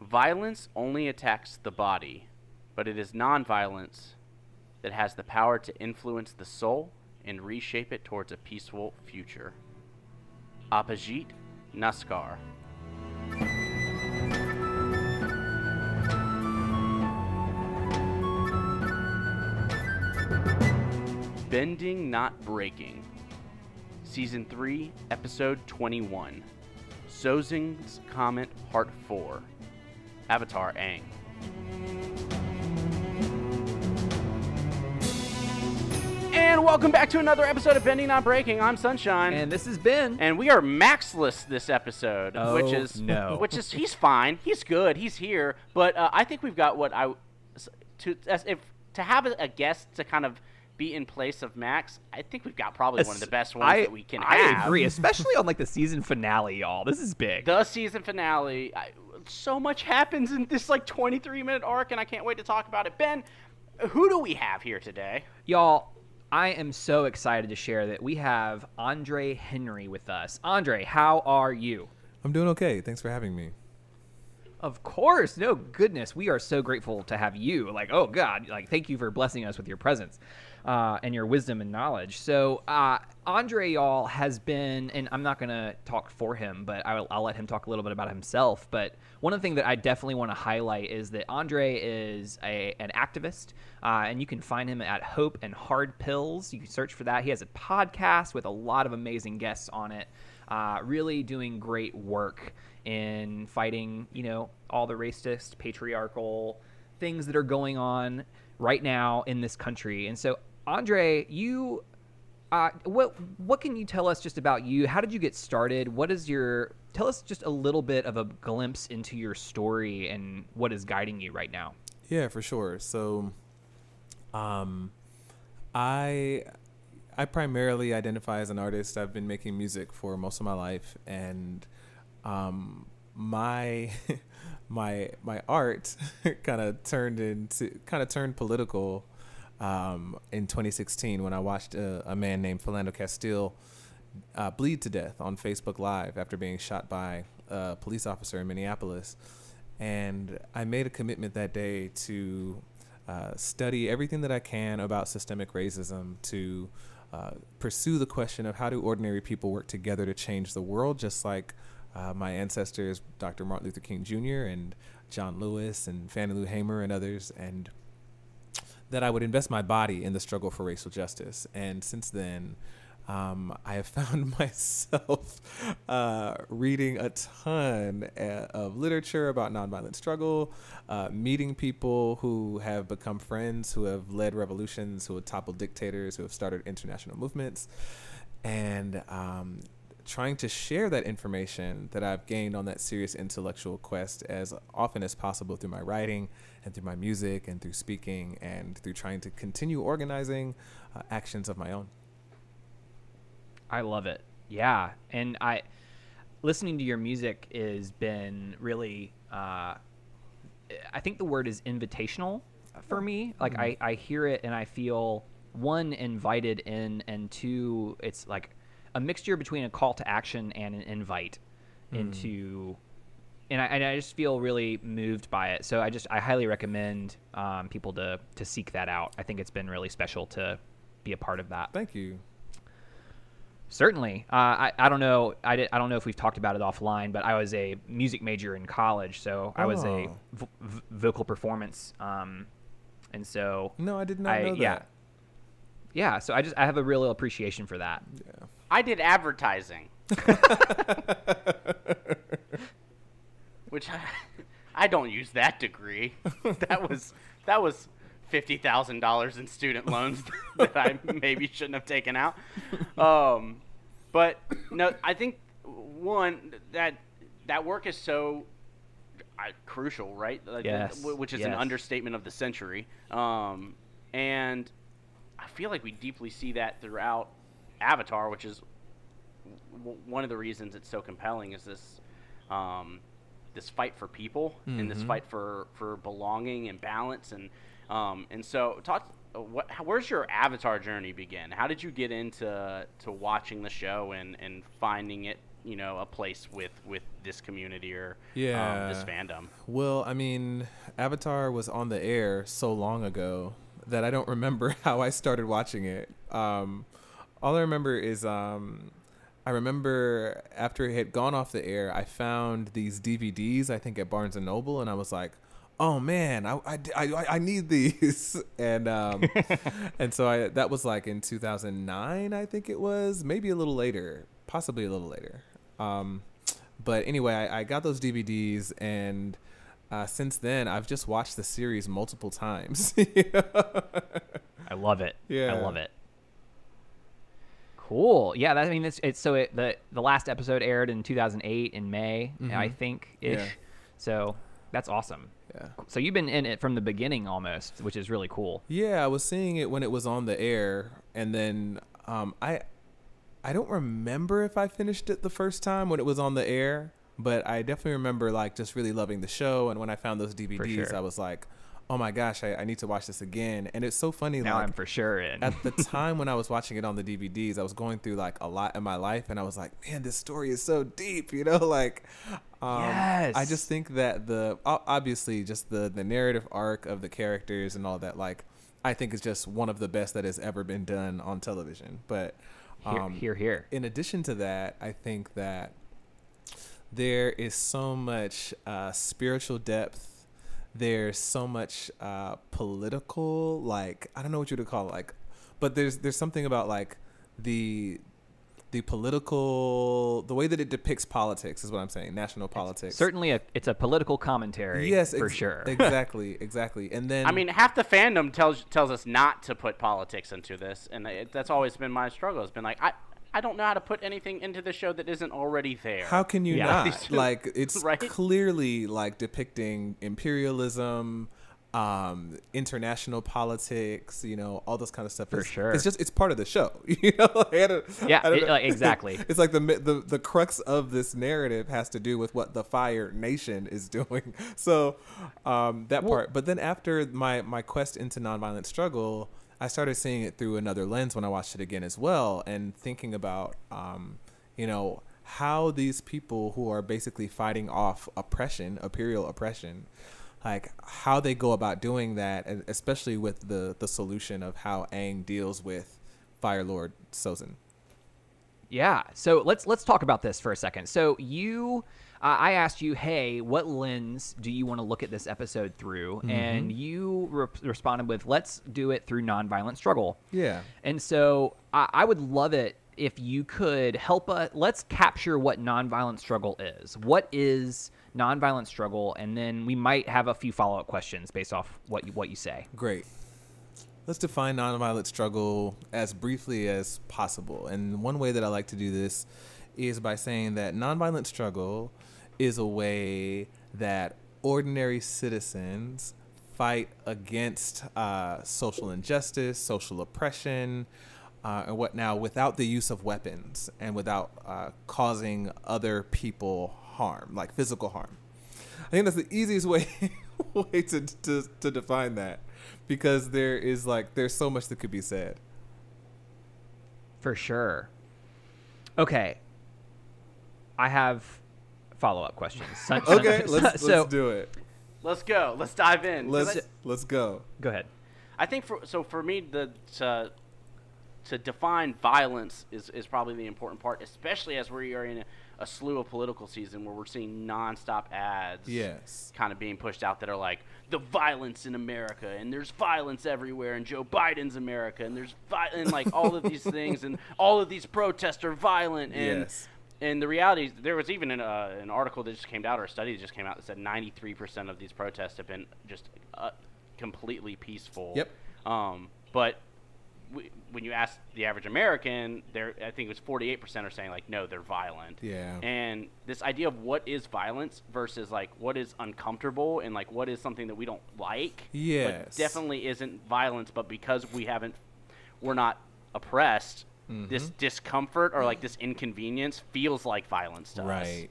Violence only attacks the body, but it is nonviolence that has the power to influence the soul and reshape it towards a peaceful future. Abhijit Naskar. Bending Not Breaking. Season 3, Episode 21. Sozin's Comet Part 4. Avatar Aang. And welcome back to another episode of Bending Not Breaking. I'm Sunshine. And this is Ben. And we are maxless this episode, which Oh, is no. which is he's fine, he's good, he's here, but uh, I think we've got what I to as if to have a, a guest to kind of be in place of Max. I think we've got probably one of the best ones I, that we can I have. agree, especially on like the season finale, y'all. This is big. The season finale. I, so much happens in this like 23 minute arc, and I can't wait to talk about it. Ben, who do we have here today? Y'all, I am so excited to share that we have Andre Henry with us. Andre, how are you? I'm doing okay. Thanks for having me. Of course, no goodness, we are so grateful to have you. Like, oh God, like thank you for blessing us with your presence uh, and your wisdom and knowledge. So, uh, Andre, y'all has been, and I'm not gonna talk for him, but I'll, I'll let him talk a little bit about himself. But one of the things that I definitely want to highlight is that Andre is a an activist, uh, and you can find him at Hope and Hard Pills. You can search for that. He has a podcast with a lot of amazing guests on it. Uh, really doing great work in fighting, you know, all the racist, patriarchal things that are going on right now in this country. And so, Andre, you, uh, what what can you tell us just about you? How did you get started? What is your tell us just a little bit of a glimpse into your story and what is guiding you right now? Yeah, for sure. So, um, I I primarily identify as an artist. I've been making music for most of my life, and um, my my my art kind of turned into kind of turned political um, in 2016 when I watched a, a man named Philando Castile uh, bleed to death on Facebook Live after being shot by a police officer in Minneapolis. And I made a commitment that day to uh, study everything that I can about systemic racism, to uh, pursue the question of how do ordinary people work together to change the world, just like uh, my ancestors, Dr. Martin Luther King Jr. and John Lewis and Fannie Lou Hamer and others. And that I would invest my body in the struggle for racial justice. And since then, um, I have found myself uh, reading a ton uh, of literature about nonviolent struggle, uh, meeting people who have become friends, who have led revolutions, who have toppled dictators, who have started international movements, and um, trying to share that information that I've gained on that serious intellectual quest as often as possible through my writing and through my music and through speaking and through trying to continue organizing uh, actions of my own. I love it. Yeah, and I listening to your music has been really. Uh, I think the word is invitational for me. Like I, I hear it and I feel one invited in, and two, it's like a mixture between a call to action and an invite into. And I, and I just feel really moved by it. So I just I highly recommend um, people to to seek that out. I think it's been really special to be a part of that. Thank you. Certainly. Uh, I, I don't know. I, did, I don't know if we've talked about it offline, but I was a music major in college, so I was a Oh. v- v- vocal performance, um, and so No, I did not I know yeah, that. yeah. So I just I have a real appreciation for that. Yeah. I did advertising, which I, I don't use that degree. That was that was fifty thousand dollars in student loans that I maybe shouldn't have taken out. Um, but no, I think one that that work is so uh, crucial, right? Yes, Which is an understatement of the century. Um, and I feel like we deeply see that throughout Avatar, which is w- one of the reasons it's so compelling is this um, this fight for people and this Mhm. fight for, for belonging and balance and um, and so talk what how, where's your Avatar journey begin? How did you get into to watching the show and, and finding it you know a place with with this community or Yeah. um, this fandom. Well, I mean, Avatar was on the air so long ago that I don't remember how I started watching it. Um, all I remember is um, I remember after it had gone off the air, I found these DVDs, I think at Barnes and Noble, and I was like, oh man, I, I, I, I need these. and um, and so I that was like in 2009, I think it was, maybe a little later, possibly a little later. Um, but anyway, I, I got those DVDs and. Uh, since then, I've just watched the series multiple times. I love it. Yeah. I love it. Cool. Yeah, that, I mean, it's, it's so it, the the last episode aired in 2008 in May, I think ish. Yeah. So that's awesome. yeah. So you've been in it from the beginning almost, which is really cool. Yeah, I was seeing it when it was on the air, and then um, I I don't remember if I finished it the first time when it was on the air, but I definitely remember like just really loving the show. And when I found those DVDs, sure. I was like, oh my gosh, I, I need to watch this again. And it's so funny. Now like, I'm for sure in. at the time when I was watching it on the DVDs, I was going through like a lot in my life, and I was like, man, this story is so deep, you know, like. Um, I just think that the obviously just the the narrative arc of the characters and all that, like, I think is just one of the best that has ever been done on television. But here, um, here, here. in addition to that, I think that there is so much uh, spiritual depth. There's so much uh, political, like I don't know what you would call it, like, but there's there's something about like the the political the way that it depicts politics is what I'm saying, national politics. Certainly, a, it's a political commentary. yes, for ex- sure. exactly, exactly. And then I mean, half the fandom tells tells us not to put politics into this, and it, that's always been my struggle. It's been like I I don't know how to put anything into the show that isn't already there. How can you Yeah. not? like it's Right? clearly like depicting imperialism, um, international politics, you know, all this kind of stuff. For It's- sure. It's just it's part of the show. You know, Like, Yeah, I it- know. like, exactly. it's like the the the crux of this narrative has to do with what the Fire Nation is doing. So um, that Well- part. But then after my my quest into nonviolent struggle, I started seeing it through another lens when I watched it again as well, and thinking about um, you know how these people who are basically fighting off oppression, imperial oppression, like how they go about doing that, especially with the the solution of how Aang deals with Fire Lord Sozin. Yeah. So let's let's talk about this for a second. So you, uh, I asked you, hey, what lens do you want to look at this episode through? Mm-hmm. And you re- responded with, let's do it through nonviolent struggle. Yeah. And so I, I would love it if you could help us. Let's capture what nonviolent struggle is. What is nonviolent struggle? And then we might have a few follow up questions based off what you, what you say. Great. Let's define nonviolent struggle as briefly as possible. And one way that I like to do this is by saying that nonviolent struggle is a way that ordinary citizens fight against uh, social injustice, social oppression, uh, and what now without the use of weapons and without uh, causing other people harm, like physical harm. I think that's the easiest way way to, to to define that because there is like there's so much that could be said. For sure. Okay. I have follow up questions. Sun- sun- Okay, let's so, let's do it. Let's go. Let's dive in. Let's I- let's go. Go ahead. I think for so for me the to to define violence is, is probably the important part, especially as we are in a, a slew of political season where we're seeing nonstop ads. Yes. Kind of being pushed out that are like the violence in America and there's violence everywhere and Joe Biden's America and there's vi- and like all of these things and all of these protests are violent and Yes. And the reality is there was even an, uh, an article that just came out or a study that just came out that said 93% of these protests have been just uh, completely peaceful. Yep. Um, but w- when you ask the average American, there I think it was 48% are saying like no, they're violent. Yeah. And this idea of what is violence versus like what is uncomfortable and like what is something that we don't like. But definitely isn't violence, but because we haven't, we're not oppressed. This Mm-hmm. discomfort or like this inconvenience feels like violence to us. Right.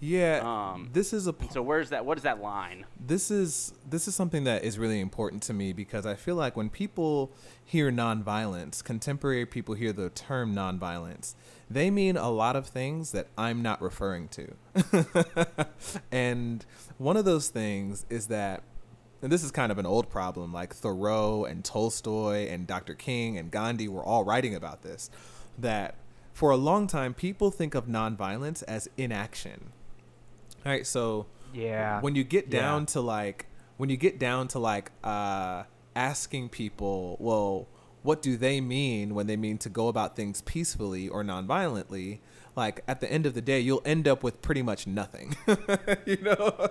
Yeah. Um, this is a so where's that? What is that line? this is this is something that is really important to me because I feel like when people hear nonviolence, contemporary people hear the term nonviolence, they mean a lot of things that I'm not referring to. and one of those things is that and this is kind of an old problem like Thoreau and Tolstoy and Dr. King and Gandhi were all writing about this that for a long time people think of nonviolence as inaction. All right, so Yeah. when you get down Yeah. to like when you get down to like uh asking people well what do they mean when they mean to go about things peacefully or nonviolently like at the end of the day you'll end up with pretty much nothing you know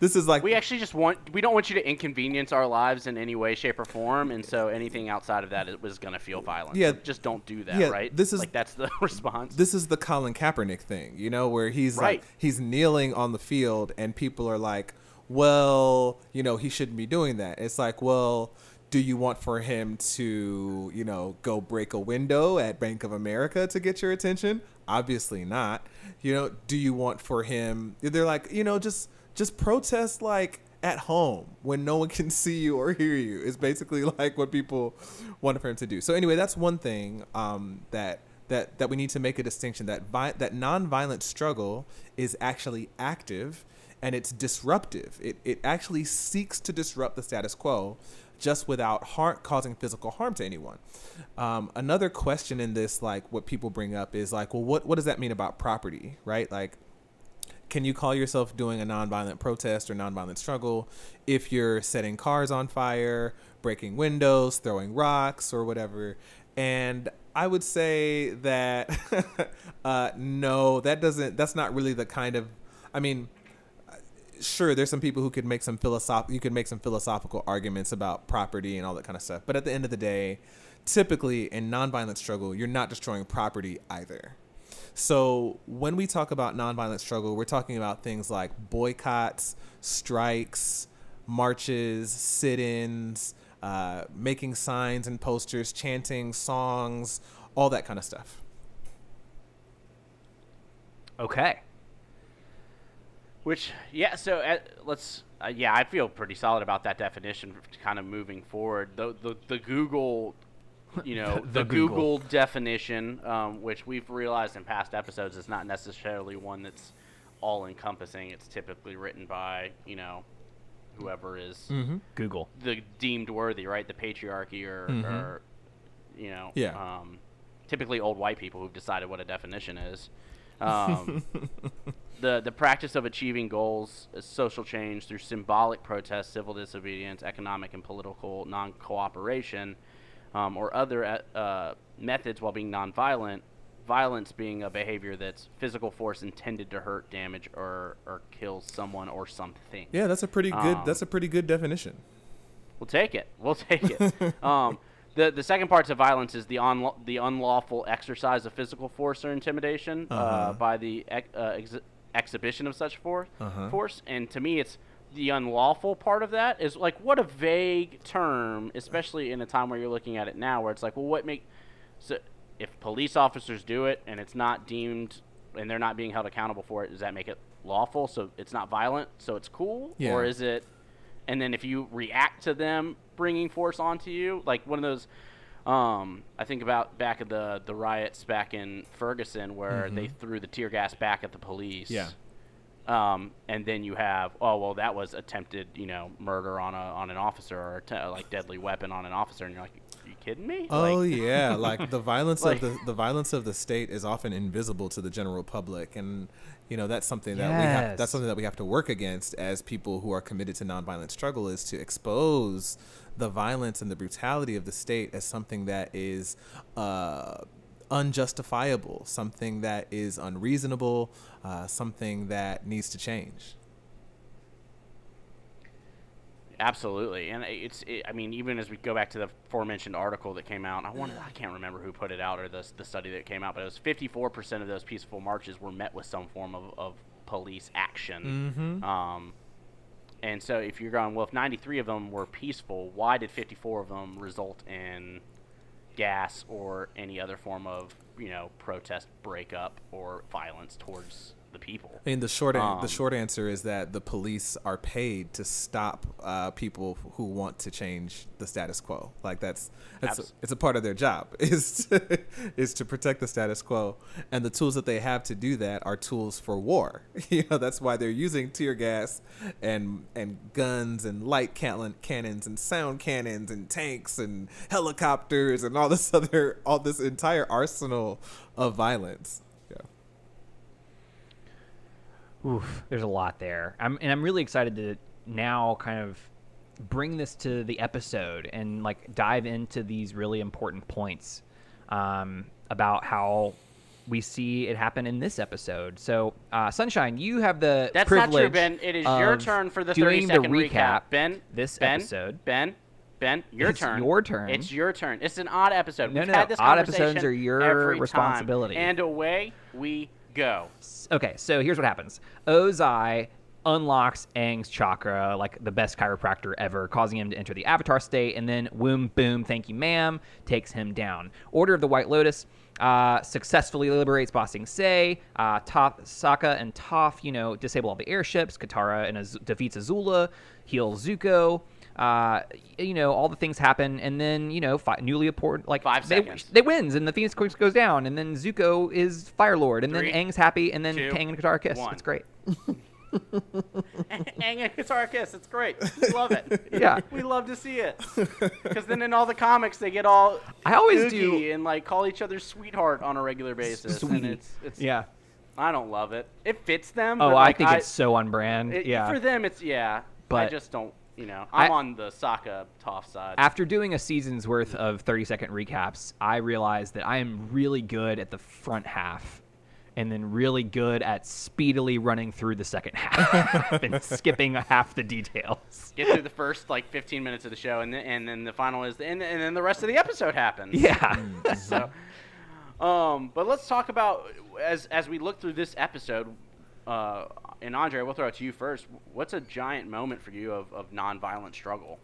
this is like We actually just want we don't want you to inconvenience our lives in any way, shape, or form, and so anything outside of that it was gonna feel violent. Yeah. So just don't do that, Yeah, right? this is- like that's the response. this is the Colin Kaepernick thing, you know, where he's Right. like he's kneeling on the field and people are like, "Well, you know, he shouldn't be doing that." It's like, "Well, do you want for him to, you know, go break a window at Bank of America to get your attention?" Obviously not. You know, do you want for him they're like, you know, just just protest like at home when no one can see you or hear you is basically like what people want for him to do. So anyway, that's one thing um, that that that we need to make a distinction that vi- that nonviolent struggle is actually active and it's disruptive. It it actually seeks to disrupt the status quo just without harm, causing physical harm to anyone. Um, another question in this, like what people bring up, is like, well, what what does that mean about property, right? Like, can you call yourself doing a nonviolent protest or nonviolent struggle if you're setting cars on fire, breaking windows, throwing rocks, or whatever? And I would say that uh, no, that doesn't. That's not really the kind of. I mean, sure, there's some people who could make some philosoph. You could make some philosophical arguments about property and all that kind of stuff. But at the end of the day, typically in nonviolent struggle, you're not destroying property either. So when we talk about nonviolent struggle, we're talking about things like boycotts, strikes, marches, sit-ins, uh, making signs and posters, chanting songs, all that kind of stuff. Okay. Which, yeah, so uh, let's, uh, yeah, I feel pretty solid about that definition, kind of moving forward. The the, the Google, you know, The the, Google. Google, definition, um, which we've realized in past episodes is not necessarily one that's all encompassing. It's typically written by, you know, whoever is Mm-hmm. Google. the deemed worthy, right? The patriarchy or, Mhm. or you know, Yeah. um, typically old white people who've decided what a definition is. Um, the the practice of achieving goals, uh, social change through symbolic protest, civil disobedience, economic and political non-cooperation, um, or other uh, uh, methods while being nonviolent. Violence being a behavior that's physical force intended to hurt, damage, or or kill someone or something. Yeah, that's a pretty good. Um, that's a pretty good definition. We'll take it. We'll take it. um, the the second part to violence is the unla- the unlawful exercise of physical force or intimidation uh Uh-huh. by the ex- uh, ex- exhibition of such for- Uh-huh. force. And to me, it's the unlawful part of that is like what a vague term, especially in a time where you're looking at it now, where it's like, well, what make so if police officers do it and it's not deemed and they're not being held accountable for it, does that make it lawful? So it's not violent, so it's cool, Yeah. or is it? And then if you react to them bringing force onto you, like one of those, um, I think about back at the the riots back in Ferguson where they threw the tear gas back at the police. Yeah. Um, and then you have, oh well, that was attempted, you know, murder on a on an officer or att- like deadly weapon on an officer, and you're like, kidding me? Oh like, yeah, like the violence like- of the the violence of the state is often invisible to the general public, and you know that's something that we have. That's something that we have to work against as people who are committed to nonviolent struggle is to expose the violence and the brutality of the state as something that is. Uh, unjustifiable, something that is unreasonable, uh, something that needs to change. Absolutely, and it's. It, I mean, even as we go back to the aforementioned article that came out, I wanted. I can't remember who put it out or the the study that came out, but it was 54 percent of those peaceful marches were met with some form of, of police action. Mm-hmm. Um, and so if you're going, well, if 93 of them were peaceful, why did 54 of them result in gas or any other form of, you know, protest breakup or violence towards the people. I mean, the short Um, the short answer is that the police are paid to stop uh, people who want to change the status quo. Like that's that's Abs- it's a part of their job is to, is to protect the status quo, and the tools that they have to do that are tools for war. You know, that's why they're using tear gas and and guns and light cannon cannons and sound cannons and tanks and helicopters and all this other all this entire arsenal of violence. Oof, there's a lot there. I'm, and I'm really excited to now kind of bring this to the episode and like dive into these really important points um, about how we see it happen in this episode. So, uh, Sunshine, you have the That's privilege not true, Ben. It is your turn for the 30 doing the recap. Ben, this ben, episode. Ben, Ben, your It's turn. your turn. It's your turn. It's an odd episode. No, We've no, had this Odd episodes are your every time. responsibility. And away we go. Okay, so here's what happens. Ozai unlocks Aang's chakra, like the best chiropractor ever, causing him to enter the avatar state, and then Woom Boom, thank you, ma'am, takes him down. Order of the White Lotus uh, successfully liberates Bossing Sing Se. Uh, Toph, Sokka and Toph, you know, disable all the airships. Katara and Az- defeats Azula, heals Zuko. Uh, you know, all the things happen, and then you know, fi- newly appointed like Five they, seconds. they wins, and the Phoenix Course goes down, and then Zuko is Fire Lord, and Three, then Aang's happy, and then two, Aang and Katara kiss. one. It's great. Aang and Katara Kiss. It's great. We love it. Yeah. We love to see it. Because then in all the comics, they get all I always do- and like call each other sweetheart on a regular basis. And Sweetie. it's, it's, Yeah. I don't love it. It fits them. Oh, but, I like, think it's so on brand. it- yeah. For them, it's yeah. But I just don't. You know, I- I'm on the Sokka Toph side. After doing a season's worth of 30 second recaps, I realized that I am really good at the front half and then really good at speedily running through the second half and skipping half the details. Get through the first like 15 minutes of the show, and then and then the final is, and, and then the rest of the episode happens. Yeah. so, um, but let's talk about as as we look through this episode. Uh, and Andre, we'll throw it to you first. What's a giant moment for you of, of nonviolent struggle?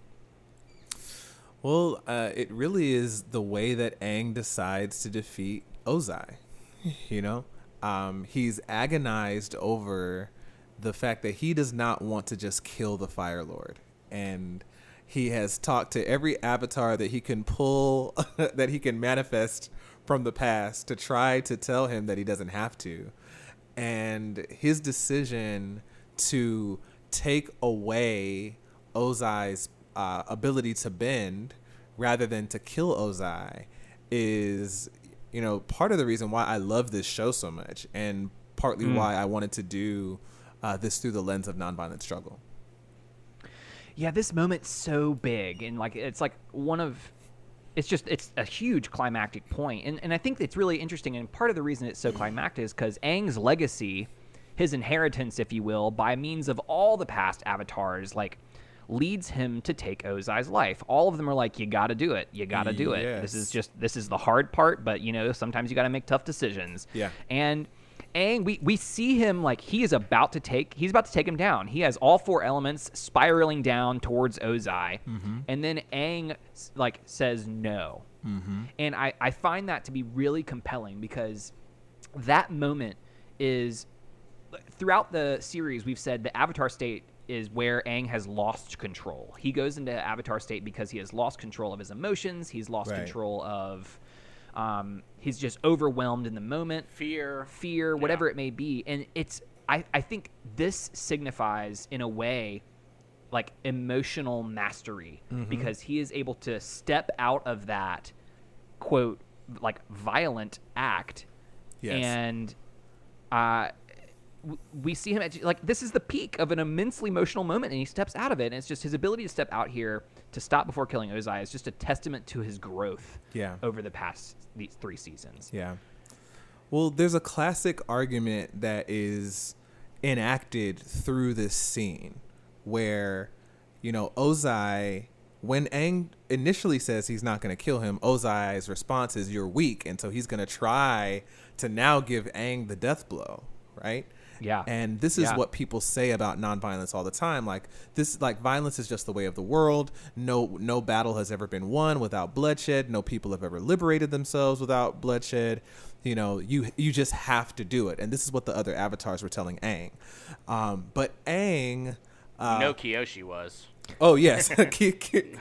Well, uh, it really is the way that Aang decides to defeat Ozai. You know, um, he's agonized over the fact that he does not want to just kill the Fire Lord, and he has talked to every avatar that he can pull, that he can manifest from the past to try to tell him that he doesn't have to. And his decision to take away Ozai's uh, ability to bend rather than to kill Ozai is, you know, part of the reason why I love this show so much and partly why I wanted to do uh, this through the lens of nonviolent struggle. Yeah, this moment's so big and like it's like one of it's just it's a huge climactic. And and I think it's really interesting and part of the reason it's so climactic is cuz Aang's legacy, his inheritance if you will, by means of all the past avatars like leads him to take Ozai's life. All of them are like you got to do it. You got to do it. This is just this is the hard part, but you know, sometimes you got to make tough decisions. Yeah. And Aang, we, we see him like he is about to take he's about to take him down. He has all four elements spiraling down towards Ozai, mm-hmm. and then Aang like says no, mm-hmm. and I I find that to be really compelling because that moment is throughout the series we've said the Avatar state is where Aang has lost control. He goes into Avatar state because he has lost control of his emotions. He's lost Right. control of. Um, he's just overwhelmed in the moment Fear. fear, Yeah. whatever it may be. And it's I, I think this signifies in a way like emotional mastery because he is able to step out of that quote like violent act Yes. and uh we see him at like this is the peak of an immensely emotional moment and he steps out of it and it's just his ability to step out here to stop before killing Ozai is just a testament to his growth Yeah. over the past these three seasons. Yeah. Well, there's a classic argument that is enacted through this scene where, you know, Ozai, when Aang initially says he's not going to kill him, Ozai's response is, You're weak. And so he's going to try to now give Aang the death blow, right? Yeah. And this is Yeah. what people say about nonviolence all the time. Like this like violence is just the way of the world. No no battle has ever been won without bloodshed. No people have ever liberated themselves without bloodshed. You know, you you just have to do it. And this is what the other avatars were telling Aang. Um, but Aang uh, no, Kyoshi was. Oh yes, Ki- Ki-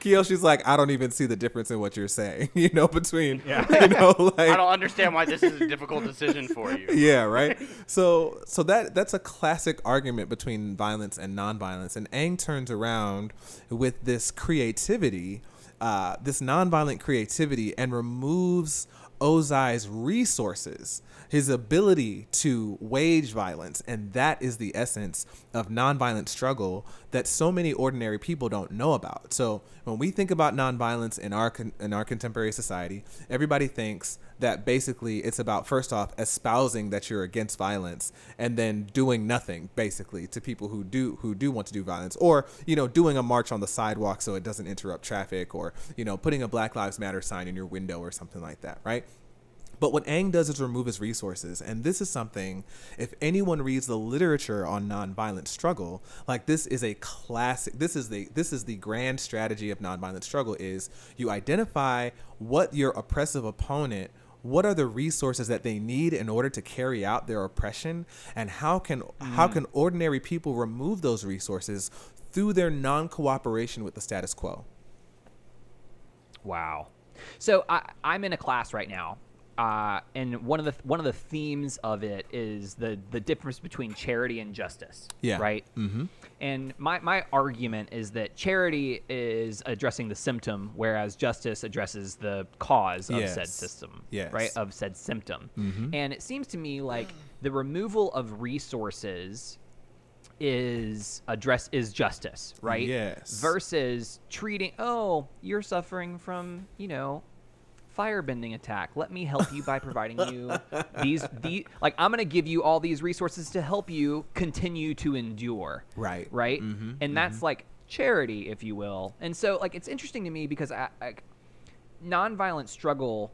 Kyoshi's like, I don't even see the difference in what you're saying. You know, between you know, like I don't understand why this is a difficult decision for you. yeah, right. So so that that's a classic argument between violence and nonviolence. And Aang turns around with this creativity, uh, this nonviolent creativity, and removes Ozai's resources, his ability to wage violence, and that is the essence of nonviolent struggle that so many ordinary people don't know about. So when we think about nonviolence in our con- in our contemporary society, everybody thinks that basically it's about first off espousing that you're against violence and then doing nothing basically to people who do who do want to do violence or you know doing a march on the sidewalk so it doesn't interrupt traffic or you know putting a black lives matter sign in your window or something like that right but what Aang does is remove his resources. And this is something, if anyone reads the literature on nonviolent struggle, like this is a classic this is the this is the grand strategy of nonviolent struggle is you identify what your oppressive opponent what are the resources that they need in order to carry out their oppression and how can how mm. can ordinary people remove those resources through their non-cooperation with the status quo Wow. So I, I'm in a class right now, uh, and one of the one of the themes of it is the the difference between charity and justice. Yeah. Right. Mm-hmm. And my my argument is that charity is addressing the symptom, whereas justice addresses the cause of said system. Yes. Right. Of said symptom. And it seems to me like the removal of resources is address is justice, right? Yes. Versus treating oh, you're suffering from, you know, firebending attack. Let me help you by providing you these the like I'm going to give you all these resources to help you continue to endure. Right. Right? and that's like charity if you will. And so like it's interesting to me because I, I nonviolent struggle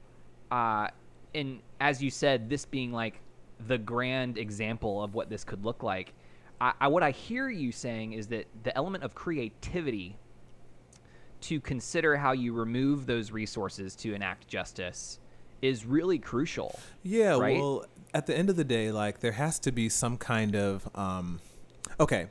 uh and as you said this being like the grand example of what this could look like I, I what i hear you saying is that the element of creativity to consider how you remove those resources to enact justice is really crucial Yeah, right? well, at the end of the day, like there has to be some kind of um okay.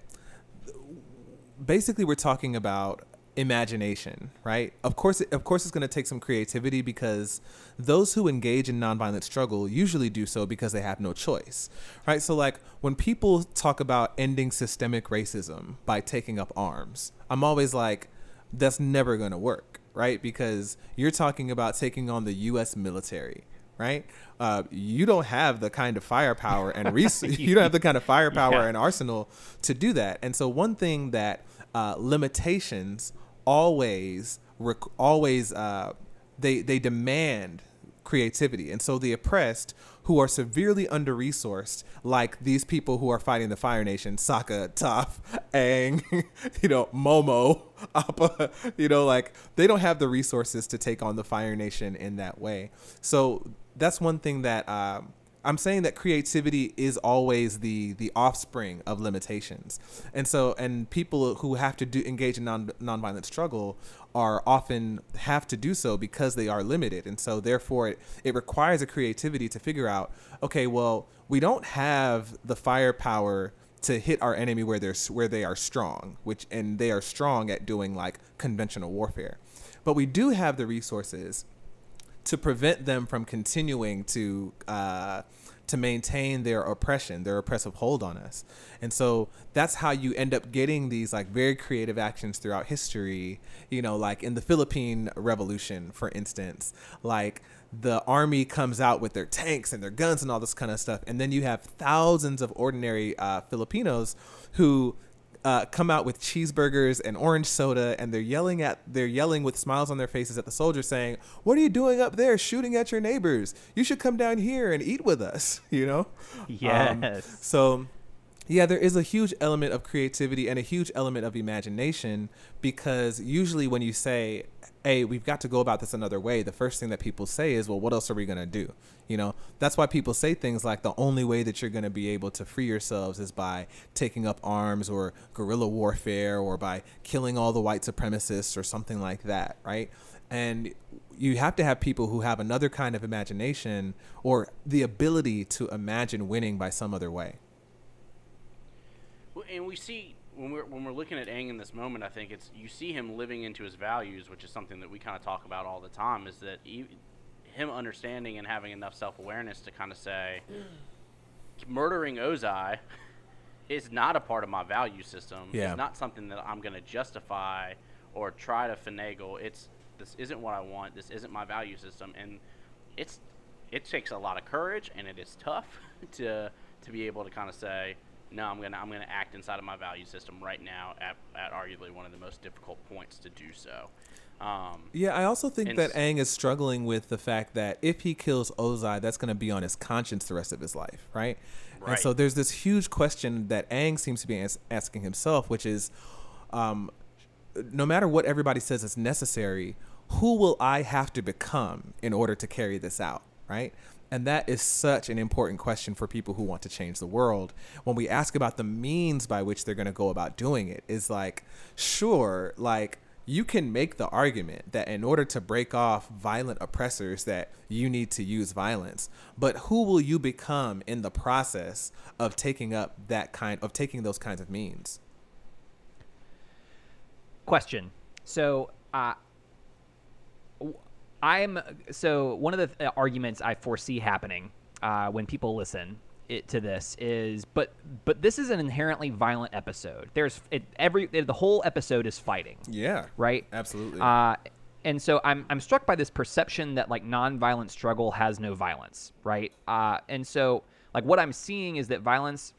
Basically, we're talking about imagination, right? Of course, of course, it's going to take some creativity because those who engage in nonviolent struggle usually do so because they have no choice, right? So, like when people talk about ending systemic racism by taking up arms, I'm always like, that's never going to work, right? Because you're talking about taking on the U.S. military, right? Uh, you don't have the kind of firepower and res- you don't have the kind of firepower Yeah. and arsenal to do that. And so one thing that uh, limitations always rec- always uh, they they demand creativity. And so the oppressed who are severely under resourced, like these people who are fighting the Fire Nation, Sokka, Toph, Aang, you know, Momo, Appa, you know, like they don't have the resources to take on the Fire Nation in that way. So that's one thing that um, I'm saying that creativity is always the the offspring of limitations, and so and people who have to do engage in non nonviolent struggle are often have to do so because they are limited, and so therefore it, it requires a creativity to figure out okay, well we don't have the firepower to hit our enemy where they're where they are strong, which and they are strong at doing like conventional warfare, but we do have the resources to prevent them from continuing to uh, to maintain their oppression, their oppressive hold on us. And so that's how you end up getting these like very creative actions throughout history. You know, like in the Philippine Revolution, for instance, like the army comes out with their tanks and their guns and all this kind of stuff, and then you have thousands of ordinary uh, Filipinos who uh, come out with cheeseburgers and orange soda, and they're yelling at they're yelling with smiles on their faces at the soldiers, saying, "What are you doing up there, shooting at your neighbors? You should come down here and eat with us." You know? Um, Yes. so, Yeah, there is a huge element of creativity and a huge element of imagination because usually when you say, "Hey, we've got to go about this another way," the first thing that people say is, "Well, what else are we going to do?" You know, that's why people say things like the only way that you're going to be able to free yourselves is by taking up arms or guerrilla warfare or by killing all the white supremacists or something like that, right? And you have to have people who have another kind of imagination or the ability to imagine winning by some other way. And we see when we're when we're looking at Aang in this moment, I think it's you see him living into his values, which is something that we kind of talk about all the time. Is that he, him understanding and having enough self awareness to kind of say, murdering Ozai is not a part of my value system. Yeah. It's not something that I'm going to justify or try to finagle. It's this isn't what I want. This isn't my value system, and it's it takes a lot of courage and it is tough to to be able to kind of say no i'm gonna i'm gonna act inside of my value system right now at, at arguably one of the most difficult points to do so um, Yeah, I also think that s- Aang is struggling with the fact that if he kills Ozai, that's going to be on his conscience the rest of his life, right? right? And so there's this huge question that Aang seems to be as- asking himself, which is, um, no matter what everybody says is necessary, who will I have to become in order to carry this out, right? And that is such an important question for people who want to change the world. When we ask about the means by which they're going to go about doing it, is like, sure, like you can make the argument that in order to break off violent oppressors that you need to use violence but who will you become in the process of taking up that kind of taking those kinds of means Question. So, uh, I'm so one of the th- arguments I foresee happening uh, when people listen it, to this is, but but this is an inherently violent episode. There's it, every the whole episode is fighting, yeah right? absolutely Uh, and so I'm I'm struck by this perception that like nonviolent struggle has no violence, right? Uh, and so like what I'm seeing is that violence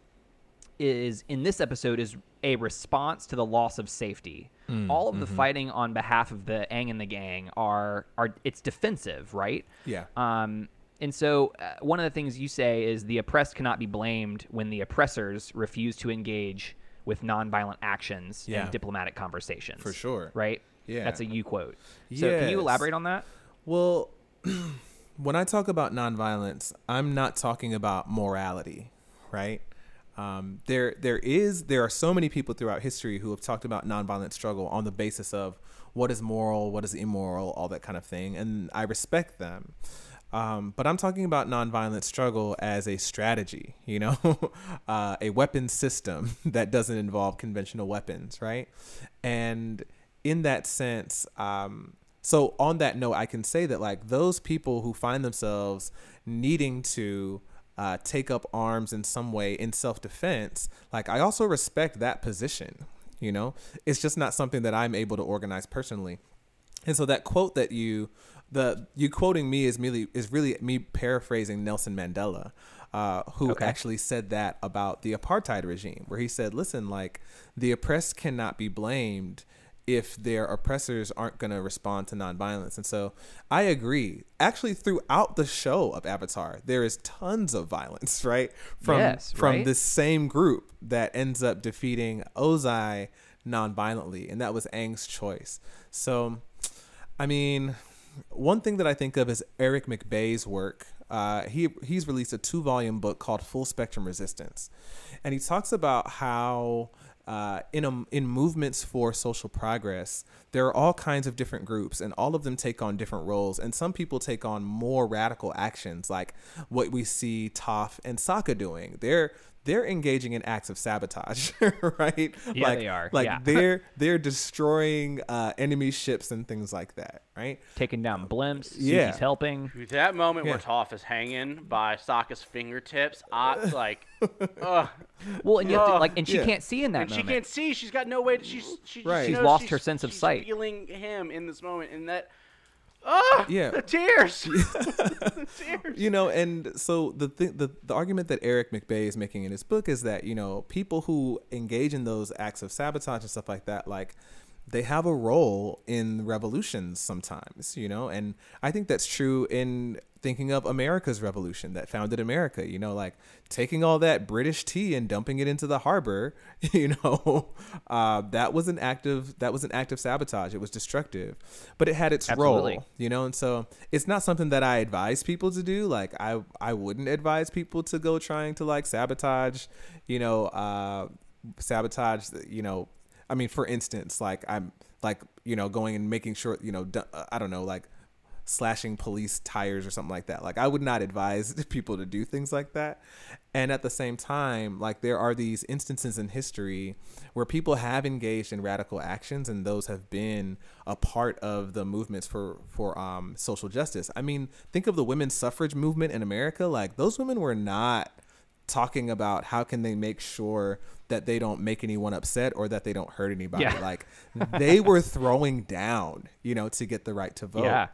is in this episode is a response to the loss of safety. All of the fighting on behalf of the Aang and the gang are are it's defensive, right? Yeah. Um, and so uh, one of the things you say is the oppressed cannot be blamed when the oppressors refuse to engage with nonviolent actions Yeah. in diplomatic conversations. For sure. Right? Yeah. That's a you quote. So can you elaborate on that? Well, when I talk about nonviolence, I'm not talking about morality, right? Um, there, there is, there are so many people throughout history who have talked about nonviolent struggle on the basis of what is moral, what is immoral, all that kind of thing, and I respect them. Um, but I'm talking about nonviolent struggle as a strategy, you know, uh, a weapon system that doesn't involve conventional weapons, right? And in that sense, um, so on that note, I can say that like those people who find themselves needing to uh, take up arms in some way in self-defense, like I also respect that position. You know, it's just not something that I'm able to organize personally. And so that quote that you the you quoting me is really is really me paraphrasing Nelson Mandela, uh, who Okay. actually said that about the apartheid regime, where he said, "Listen, like the oppressed cannot be blamed." If their oppressors aren't going to respond to nonviolence. And so I agree. Actually, throughout the show of Avatar, there is tons of violence, right? From Yes, from right? this same group that ends up defeating Ozai non-violently, and that was Aang's choice. So, I mean, one thing that I think of is Aric McBay's work. Uh, he he's released a two-volume book called Full Spectrum Resistance, and he talks about how uh, in a, in movements for social progress, there are all kinds of different groups, and all of them take on different roles. And some people take on more radical actions, like what we see Toph and Sokka doing. They're they're engaging in acts of sabotage, right? Yeah, like, they are. Like Yeah. they're they're destroying uh, enemy ships and things like that, right? Taking down blimps. Yeah. Suki's helping. That moment where Yeah. Toph is hanging by Sokka's fingertips, I like, ugh. Well, and you have to, like, and she yeah. can't see in that And she can't see. She's got no way. To, she's she, Right. She She's knows lost her sense of she's sight. Feeling him in this moment, and that, ah, Yeah. the tears, the tears. you know and so the, th- the the argument that aric mcbay is making in his book is that you know people who engage in those acts of sabotage and stuff like that like they have a role in revolutions sometimes you know and i think that's true in thinking of America's revolution that founded America, you know, like taking all that British tea and dumping it into the harbor, you know, uh, that was an act of that was an act of sabotage. It was destructive, but it had its Absolutely. role, you know, and so it's not something that I advise people to do. Like I I wouldn't advise people to go trying to like sabotage, you know, uh, sabotage, you know, I mean, for instance, like I'm like you know going and making sure you know I don't know like slashing police tires or something like that. Like I would not advise people to do things like that. And at the same time, like there are these instances in history where people have engaged in radical actions and those have been a part of the movements for for um, social justice. I mean, think of the women's suffrage movement in America. Like those women were not talking about how can they make sure that they don't make anyone upset or that they don't hurt anybody. Yeah. Like they were throwing down, you know, to get the right to vote. Yeah.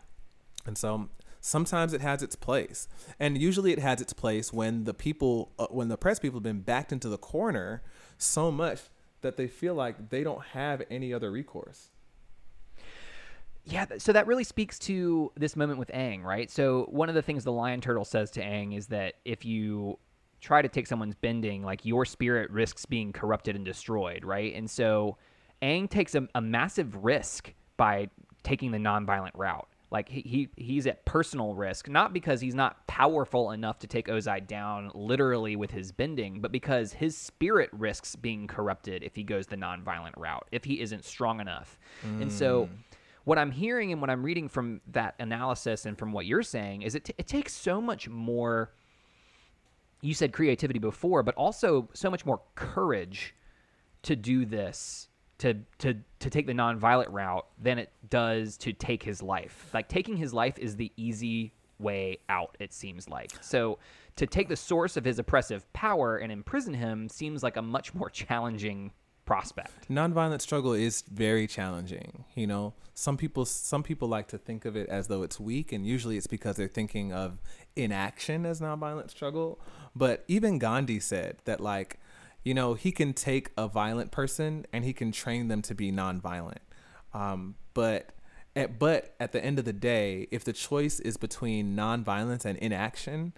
And so sometimes it has its place. And usually it has its place when the people, uh, when the press people have been backed into the corner so much that they feel like they don't have any other recourse. Yeah, so that really speaks to this moment with Aang, right? So one of the things the lion turtle says to Aang is that if you try to take someone's bending, like your spirit risks being corrupted and destroyed, right? And so Aang takes a, a massive risk by taking the nonviolent route. Like he, he he's at personal risk, not because he's not powerful enough to take Ozai down literally with his bending, but because his spirit risks being corrupted if he goes the nonviolent route, if he isn't strong enough. And so mm. what I'm hearing and what I'm reading from that analysis and from what you're saying is it, t- it takes so much more. You said creativity before, but also so much more courage to do this, to to to take the nonviolent route than it does to take his life. Like taking his life is the easy way out. It seems like so to take the source of his oppressive power and imprison him seems like a much more challenging prospect. Nonviolent struggle is very challenging. You know, some people some people like to think of it as though it's weak, and usually it's because they're thinking of inaction as nonviolent struggle. But even Gandhi said that, like, you know, he can take a violent person and he can train them to be nonviolent. Um, but at, but at the end of the day, if the choice is between nonviolence and inaction,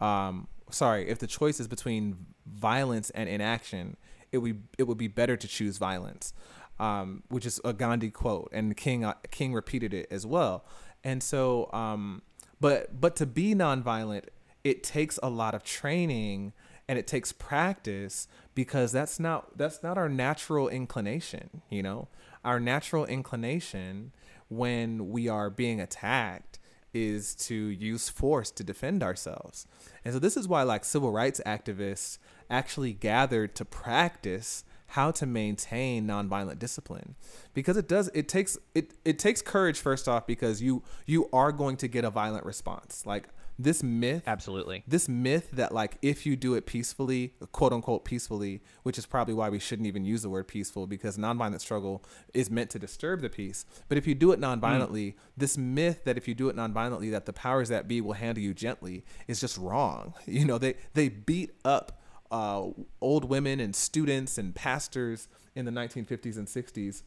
um, sorry, if the choice is between violence and inaction, it would it would be better to choose violence, um, which is a Gandhi quote, and King uh, King repeated it as well. And so, um, but but to be nonviolent, it takes a lot of training and it takes practice because that's not that's not our natural inclination. You know, our natural inclination when we are being attacked is to use force to defend ourselves. And so this is why like civil rights activists actually gathered to practice how to maintain nonviolent discipline because it does it takes it it takes courage first off because you you are going to get a violent response. Like this myth Absolutely. this myth that like if you do it peacefully quote unquote peacefully which is probably why we shouldn't even use the word peaceful because nonviolent struggle is meant to disturb the peace. But if you do it nonviolently this myth that if you do it nonviolently that the powers that be will handle you gently is just wrong. You know they they beat up uh, old women and students and pastors in the 1950s and 60s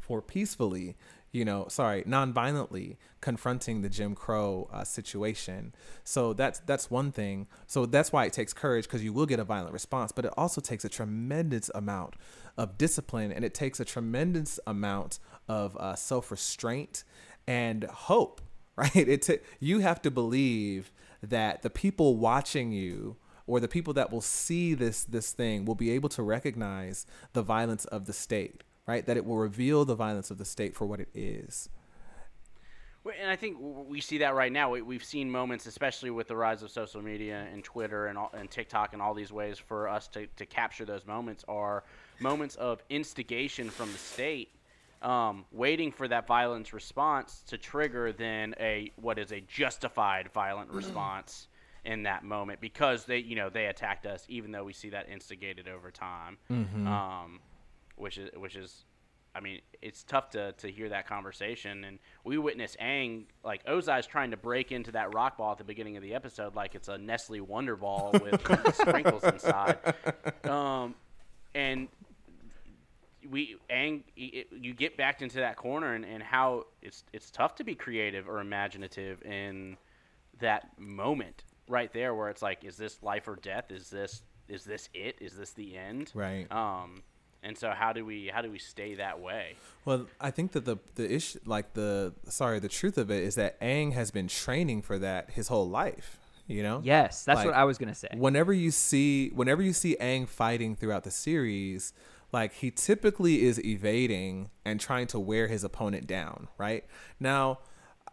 for peacefully, you know, sorry, non-violently confronting the Jim Crow uh, situation. So that's that's one thing. So that's why it takes courage because you will get a violent response, but it also takes a tremendous amount of discipline and it takes a tremendous amount of uh, self-restraint and hope. Right? It ta- you have to believe that the people watching you or the people that will see this this thing will be able to recognize the violence of the state right that it will reveal the violence of the state for what it is. And I think we see that right now. We, we've seen moments, especially with the rise of social media and Twitter and, all, and TikTok and all these ways for us to, to capture those moments are moments of instigation from the state, um, waiting for that violence response to trigger then a what is a justified violent response in that moment because they you know they attacked us even though we see that instigated over time, um, which is which is I mean, it's tough to, to hear that conversation. And we witness Aang, like, Ozai's trying to break into that rock ball at the beginning of the episode like it's a Nestle Wonder Ball with sprinkles inside. Um, and we, Aang, it, you get back into that corner and, and how it's, it's tough to be creative or imaginative in that moment right there where it's like, is this life or death? Is this is this it? Is this the end? Right. Um, and so how do we how do we stay that way? Well, I think that the the issue, like the sorry, the truth of it is that Aang has been training for that his whole life. You know. Yes, that's Like, what I was gonna say. Whenever you see, whenever you see Aang fighting throughout the series, like he typically is evading and trying to wear his opponent down. Right now,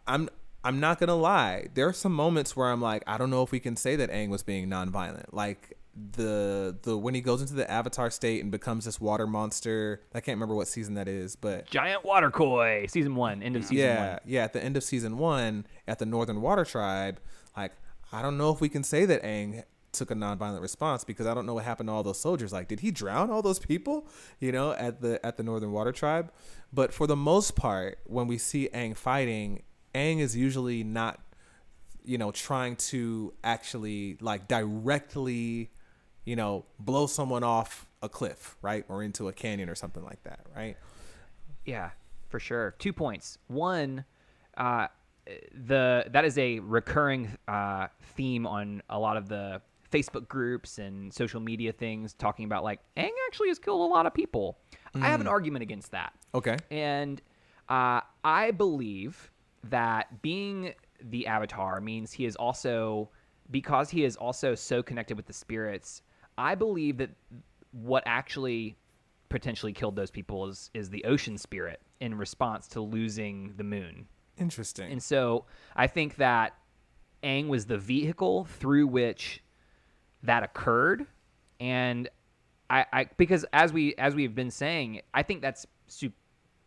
I'm. I'm not gonna lie. There are some moments where I'm like, I don't know if we can say that Aang was being nonviolent. Like the the when he goes into the Avatar state and becomes this water monster. I can't remember what season that is, but Giant water koi, season one, end of season yeah, one. yeah. At the end of season one, at the Northern Water Tribe, like I don't know if we can say that Aang took a nonviolent response because I don't know what happened to all those soldiers. Like, did he drown all those people? You know, at the at the Northern Water Tribe. But for the most part, when we see Aang fighting, Aang is usually not, you know, trying to actually like directly, you know, blow someone off a cliff, right, or into a canyon or something like that, right? Yeah, for sure. Two points. One, uh, the that is a recurring uh, theme on a lot of the Facebook groups and social media things, talking about like Aang actually has killed a lot of people. I have an argument against that. Okay. And uh, I believe that being the avatar means he is also, because he is also so connected with the spirits, I believe that what actually potentially killed those people is, is the ocean spirit in response to losing the moon. Interesting. And so I think that Aang was the vehicle through which that occurred. And I, I because as we as we've been saying, I think that's su-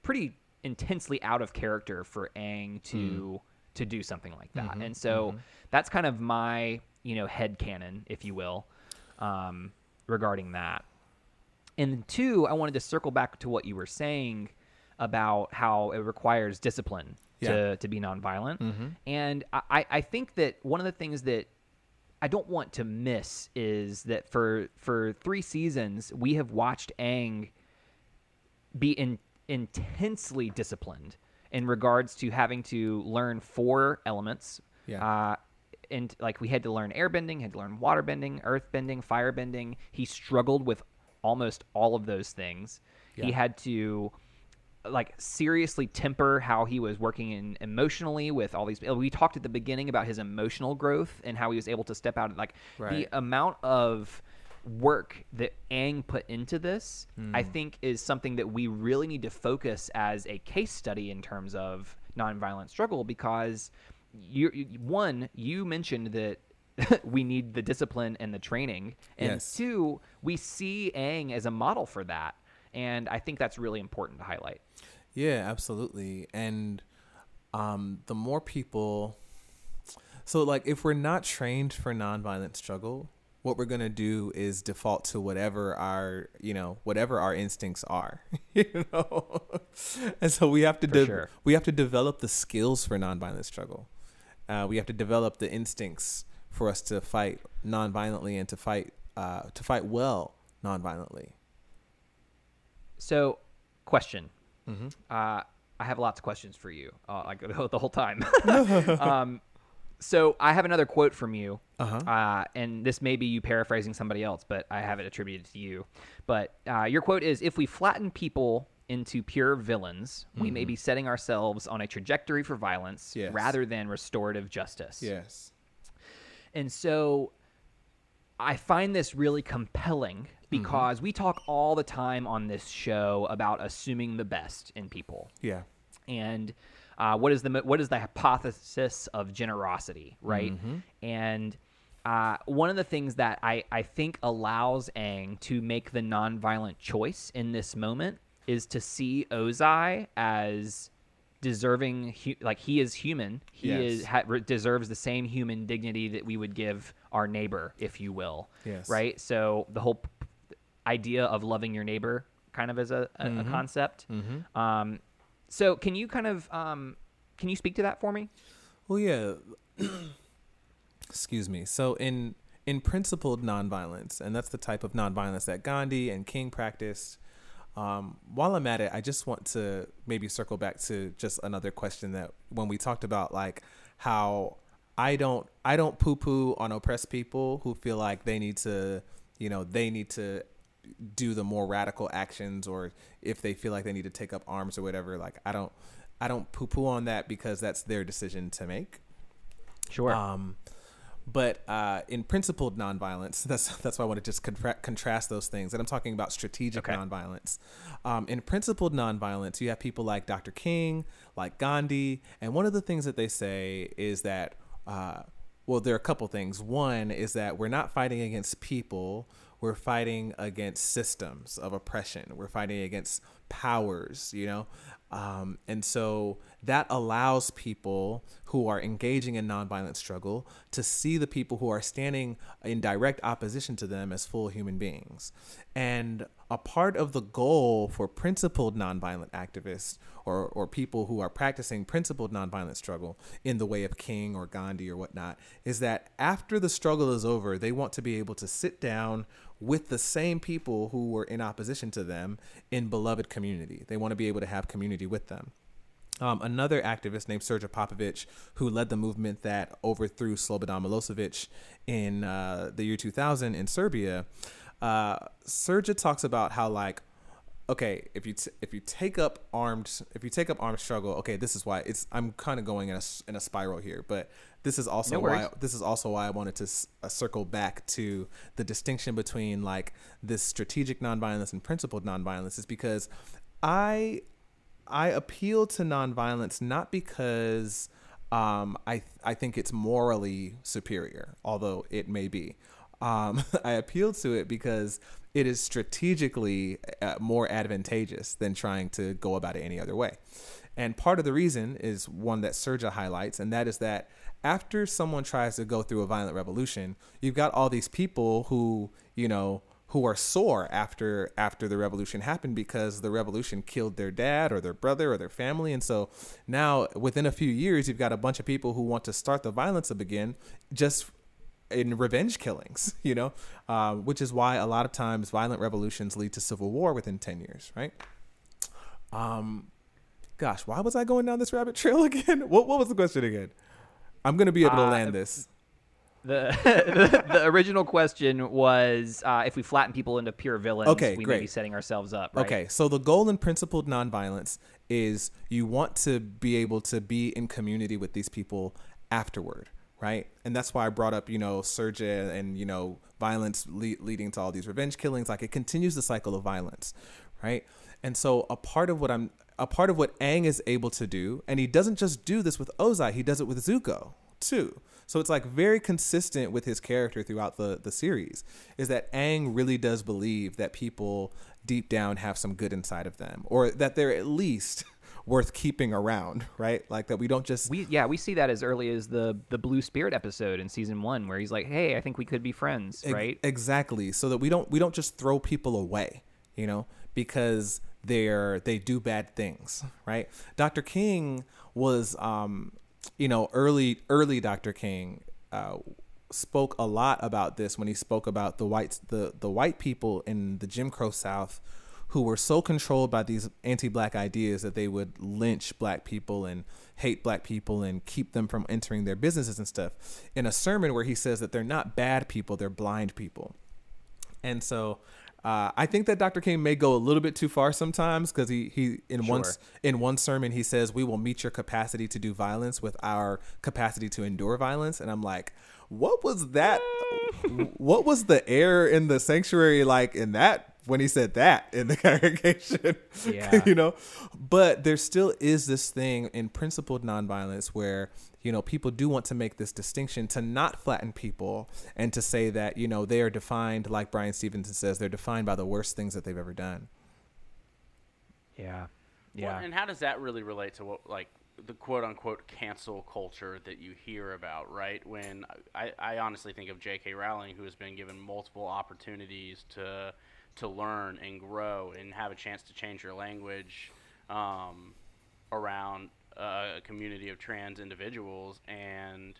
pretty intensely out of character for Aang to hmm. to do something like that. Mm-hmm. And so mm-hmm. that's kind of my, you know, head canon, if you will, um, regarding that. And two, I wanted to circle back to what you were saying about how it requires discipline Yeah. to, to be nonviolent. And I- I, I think that one of the things that I don't want to miss is that for for three seasons we have watched Aang be in, intensely disciplined in regards to having to learn four elements. Yeah. Uh, and like we had to learn airbending, had to learn waterbending, earthbending, firebending. He struggled with almost all of those things. He had to like seriously temper how he was working in emotionally with all these uh, we talked at the beginning about his emotional growth and how he was able to step out like the amount of work that Aang put into this I hmm. think is something that we really need to focus as a case study in terms of nonviolent struggle because you one you mentioned that we need the discipline and the training and Yes. two we see Aang as a model for that and I think that's really important to highlight Yeah, absolutely. And um, the more people, so like if we're not trained for nonviolent struggle, what we're gonna do is default to whatever our, you know, whatever our instincts are, you know. and so we have to de- sure. we have to develop the skills for nonviolent struggle. Uh, we have to develop the instincts for us to fight nonviolently and to fight uh, to fight well nonviolently. So, question. Mm-hmm. Uh, I have lots of questions for you, uh, like the whole time. um, so I have another quote from you, Uh-huh. uh, and this may be you paraphrasing somebody else, but I have it attributed to you. But uh, your quote is: "If we flatten people into pure villains, we may be setting ourselves on a trajectory for violence Mm-hmm. Yes. rather than restorative justice." Yes. And so I find this really compelling because we talk all the time on this show about assuming the best in people. Yeah. And uh, what is the what is the hypothesis of generosity, right? And uh, one of the things that I, I think allows Aang to make the nonviolent choice in this moment is to see Ozai as deserving, hu- like he is human. He Yes. is ha- deserves the same human dignity that we would give our neighbor, if you will. Yes. Right. So the whole p- idea of loving your neighbor, kind of as a, a, a concept. Um, so can you kind of um, can you speak to that for me? Well, yeah. Excuse me. So in in principled nonviolence, and that's the type of nonviolence that Gandhi and King practiced. Um, while I'm at it, I just want to maybe circle back to just another question that when we talked about like how I don't I don't poo poo on oppressed people who feel like they need to you know they need to do the more radical actions or if they feel like they need to take up arms or whatever like I don't I don't poo poo on that because that's their decision to make. Sure. Um, but uh, in principled nonviolence, that's that's why I want to just contra- contrast those things. And I'm talking about strategic Okay. nonviolence. Um, in principled nonviolence, you have people like Dr. King, like Gandhi, and one of the things that they say is that, uh, well, there are a couple things. One is that we're not fighting against people; we're fighting against systems of oppression. We're fighting against powers, you know. Um, and so that allows people who are engaging in nonviolent struggle to see the people who are standing in direct opposition to them as full human beings. And a part of the goal for principled nonviolent activists or, or people who are practicing principled nonviolent struggle in the way of King or Gandhi or whatnot is that after the struggle is over, they want to be able to sit down with the same people who were in opposition to them in beloved community. They want to be able to have community with them. Um, another activist named Sergej Popovich, who led the movement that overthrew Slobodan Milosevic in uh, the year 2000 in Serbia, uh, Sergej talks about how like, okay, if you t- if you take up armed if you take up armed struggle, okay, this is why it's I'm kind of going in a in a spiral here, but this is also No why this is also why I wanted to s- uh, circle back to the distinction between like this strategic nonviolence and principled nonviolence is because I I appeal to nonviolence not because um, I I think it's morally superior, although it may be. Um, I appeal to it because it is strategically uh, more advantageous than trying to go about it any other way. And part of the reason is one that Srdja highlights, and that is that after someone tries to go through a violent revolution, you've got all these people who, you know, who are sore after after the revolution happened because the revolution killed their dad or their brother or their family and so now within a few years you've got a bunch of people who want to start the violence up again just in revenge killings you know uh, which is why a lot of times violent revolutions lead to civil war within 10 years right? Um gosh why was i going down this rabbit trail again? What, what was the question again? I'm gonna be able to Uh, land this. The, the the original question was uh, if we flatten people into pure villains, Okay, we may be setting ourselves up. Right? Okay, so the goal in principled nonviolence is you want to be able to be in community with these people afterward, right? And that's why I brought up, you know, Serge and, you know, violence le- leading to all these revenge killings. Like it continues the cycle of violence, right? And so a part of what I'm, a part of what Aang is able to do, and he doesn't just do this with Ozai, he does it with Zuko too. So it's like very consistent with his character throughout the the series is that Aang really does believe that people deep down have some good inside of them or that they're at least worth keeping around, right? Like that we don't just We yeah we see that as early as the the Blue Spirit episode in season one where he's like, hey, I think we could be friends, Ex- right? Exactly. So that we don't we don't just throw people away, you know, because they're they do bad things, right? Dr. King was um you know, early early Dr. King uh spoke a lot about this when he spoke about the whites the the white people in the Jim Crow South who were so controlled by these anti-black ideas that they would lynch black people and hate black people and keep them from entering their businesses and stuff in a sermon where he says that they're not bad people they're blind people and so uh, I think that Dr. King may go a little bit too far sometimes because he, he in one Sure. in one sermon he says we will meet your capacity to do violence with our capacity to endure violence and I'm like what was that what was the air in the sanctuary like in that when he said that in the congregation Yeah. you know but there still is this thing in principled nonviolence where you know people do want to make this distinction to not flatten people and to say that you know they are defined like Bryan Stevenson says they're defined by the worst things that they've ever done Yeah, Well, yeah. and how does that really relate to what like the quote unquote cancel culture that you hear about, right? When I, I honestly think of J.K. Rowling, who has been given multiple opportunities to to learn and grow and have a chance to change your language um, around uh, a community of trans individuals, and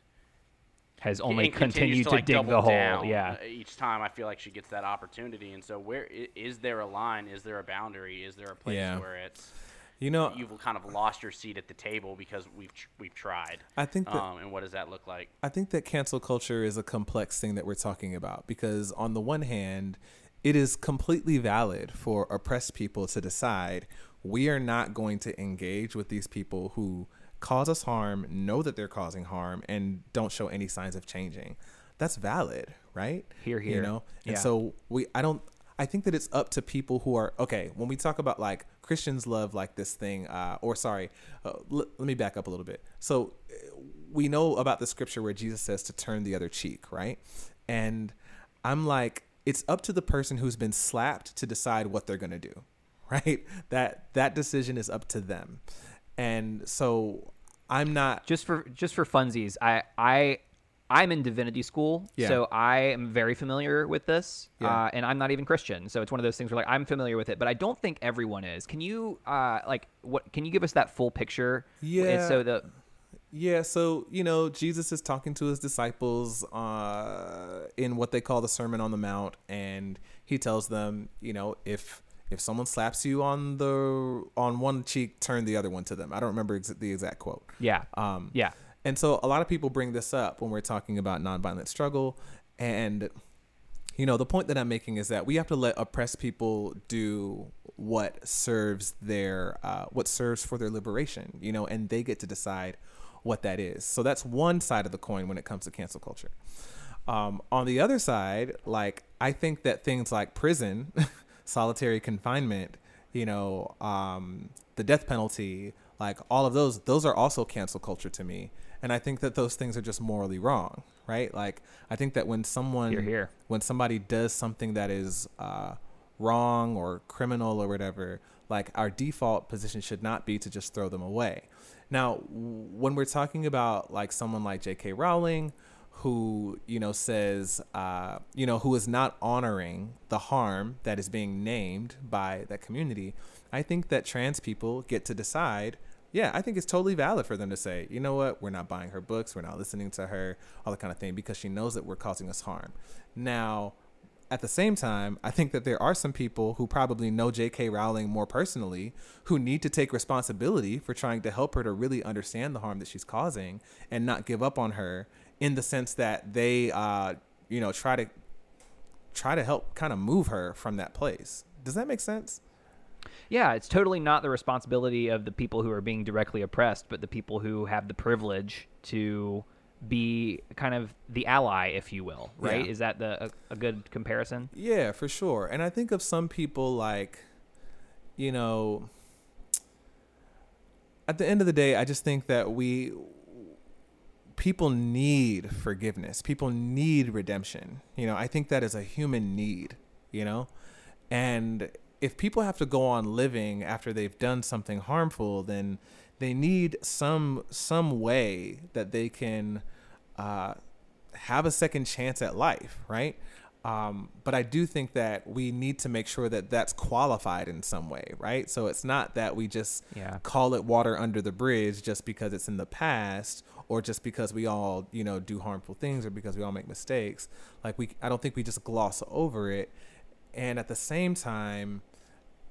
Has only and continued to, like, dig the hole. Yeah. each time I feel like she gets that opportunity, and so where is there a line? Is there a boundary? Is there a place Yeah. where it's You know, you've kind of lost your seat at the table because we've we've tried. I think that Um, and what does that look like? I think that cancel culture is a complex thing that we're talking about because, on the one hand, it is completely valid for oppressed people to decide we are not going to engage with these people who cause us harm, know that they're causing harm, and don't show any signs of changing. That's valid, right? Here, hear. You know, and Yeah. so we. I don't. I think that it's up to people who are okay. When we talk about like Christians love like this thing, uh, or sorry, uh, l- let me back up a little bit. So uh, we know about the scripture where Jesus says to turn the other cheek, right? And I'm like, it's up to the person who's been slapped to decide what they're gonna do, right? That that decision is up to them, and so I'm not. just for just for funsies, I I I'm in divinity school, Yeah. so I am very familiar with this, Yeah. uh, and I'm not even Christian, so it's one of those things where like I'm familiar with it, but I don't think everyone is. Can you uh like what? Can you give us that full picture? And Yeah. So the Yeah, so you know, Jesus is talking to his disciples uh, in what they call the Sermon on the Mount, and he tells them, you know, if if someone slaps you on the on one cheek, turn the other one to them. I don't remember ex- the exact quote. yeah Um, yeah and so a lot of people bring this up when we're talking about nonviolent struggle. And, you know, the point that I'm making is that we have to let oppressed people do what serves their, uh, what serves for their liberation, you know, and they get to decide what that is. So that's one side of the coin when it comes to cancel culture. Um, on the other side, like, I think that things like prison, solitary confinement, you know, um, the death penalty, like all of those, those are also cancel culture to me. And I think that those things are just morally wrong, right? Like, I think that when someone, Hear, hear. when somebody does something that is uh, wrong or criminal or whatever, like our default position should not be to just throw them away. Now, when we're talking about like someone like J.K. Rowling, who you know says, uh, you know, who is not honoring the harm that is being named by that community, I think that trans people get to decide. Yeah, I think it's totally valid for them to say, you know what, we're not buying her books, we're not listening to her, all that kind of thing, because she knows that we're causing us harm. Now, at the same time, I think that there are some people who probably know J.K. Rowling more personally who need to take responsibility for trying to help her to really understand the harm that she's causing and not give up on her in the sense that they, uh, you know, try to try to help kind of move her from that place. Does that make sense? yeah. It's totally not the responsibility of the people who are being directly oppressed, but the people who have the privilege to be kind of the ally, if you will. Right? Yeah. Is that the a, a good comparison? Yeah, for sure. And I think of some people like, you know, at the end of the day, I just think that we, people need forgiveness. People need redemption. You know, I think that is a human need, you know? And if people have to go on living after they've done something harmful, then they need some some way that they can uh, have a second chance at life, right? Um, but I do think that we need to make sure that that's qualified in some way, right? So it's not that we just Yeah. call it water under the bridge just because it's in the past or just because we all, you know, do harmful things or because we all make mistakes. Like we I don't think we just gloss over it. And at the same time,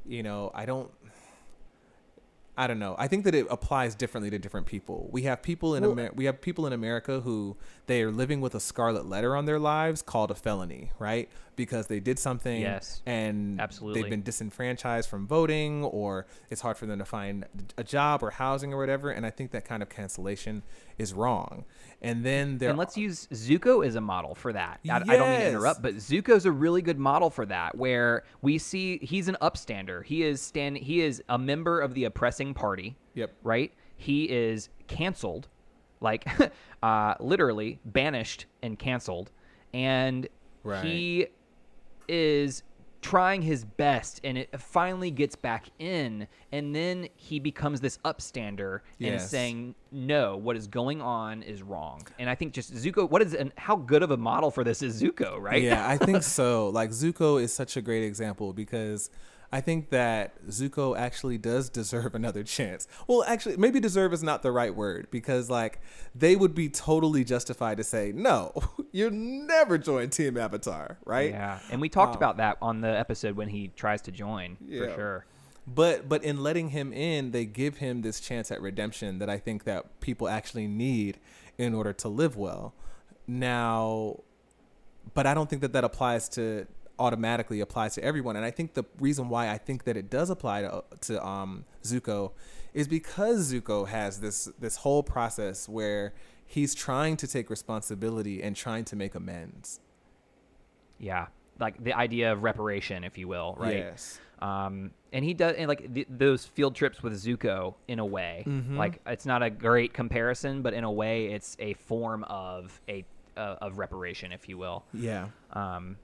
you know, I don't I don't know. I think that it applies differently to different people. We have people in Well- Amer- we have people in America who they are living with a scarlet letter on their lives called a felony, right? Because they did something Yes. and Absolutely. they've been disenfranchised from voting or it's hard for them to find a job or housing or whatever, and I think that kind of cancellation is wrong. And then there and let's use Zuko as a model for that. I, I don't mean to interrupt, but Zuko's a really good model for that, where we see he's an upstander. He is stand. He is a member of the oppressing party. Yep. Right. He is canceled, like uh, literally banished and canceled, and Right. he is trying his best and it finally gets back in and then he becomes this upstander and is saying no what is going on is wrong. And i think just zuko what is and how good of a model for this is zuko right? Yeah, I think so. Like Zuko is such a great example because I think that Zuko actually does deserve another chance. Well, actually, maybe deserve is not the right word because like they would be totally justified to say, "No, you never join Team Avatar," right? yeah and we talked um, about that on the episode when he tries to join yeah. for sure but but in letting him in, they give him this chance at redemption that I think that people actually need in order to live well. Now, but I don't think that that applies to automatically applies to everyone. And I think the reason why I think that it does apply to to um, Zuko is because Zuko has this this whole process where he's trying to take responsibility and trying to make amends. Yeah, like the idea of reparation, if you will, right? Yes. Um, and he does, and like th- those field trips with Zuko, in a way, Mhm. like it's not a great comparison, but in a way, it's a form of a uh, of reparation, if you will. Yeah. Um,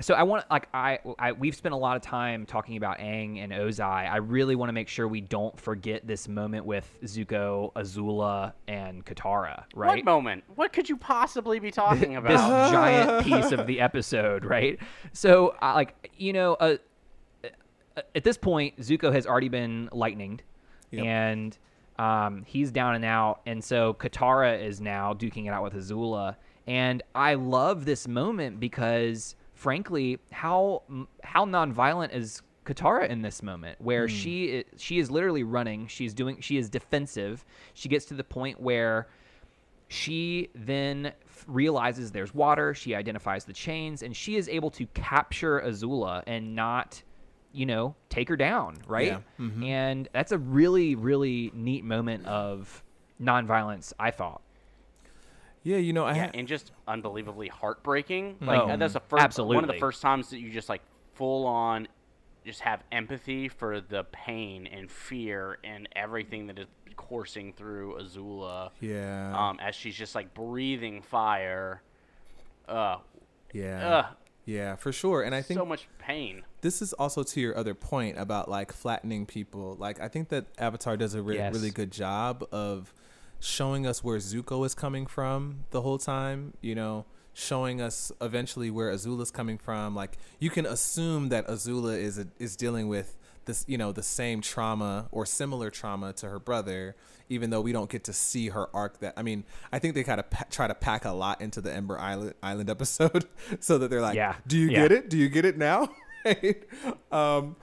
so I want like I, I we've spent a lot of time talking about Aang and Ozai. I really want to make sure we don't forget this moment with Zuko, Azula, and Katara. Right? What moment? What could you possibly be talking about? this giant piece of the episode, right? So, uh, like, you know, uh, uh, at this point, Zuko has already been lightninged, Yep. and um, he's down and out, and so Katara is now duking it out with Azula, and I love this moment because, frankly, how how nonviolent is Katara in this moment, where she i- she is literally running, she's doing, she is defensive, she gets to the point where she then realizes there's water. She identifies the chains, and she is able to capture Azula and not, you know, take her down, right? Yeah. Mhm. And that's a really, really neat moment of nonviolence. I thought. Yeah, you know, I yeah, ha- and just unbelievably heartbreaking. Like Oh, that's the first one of the first times that you just like full on just have empathy for the pain and fear and everything that is coursing through Azula. yeah. Um, as she's just like breathing fire. Uh, yeah. uh, yeah, for sure. And I think so much pain. this is also to your other point about like flattening people. Like I think that Avatar does a re- Yes. really good job of showing us where Zuko is coming from the whole time. You know, showing us eventually where Azula's coming from. Like you can assume that Azula is a, is dealing with this, you know, the same trauma or similar trauma to her brother. Even though we don't get to see her arc, that I mean, I think they kind of pa- try to pack a lot into the Ember Island Island episode, so that they're like, Yeah. "Do you Yeah. get it? Do you get it now?" right? Um,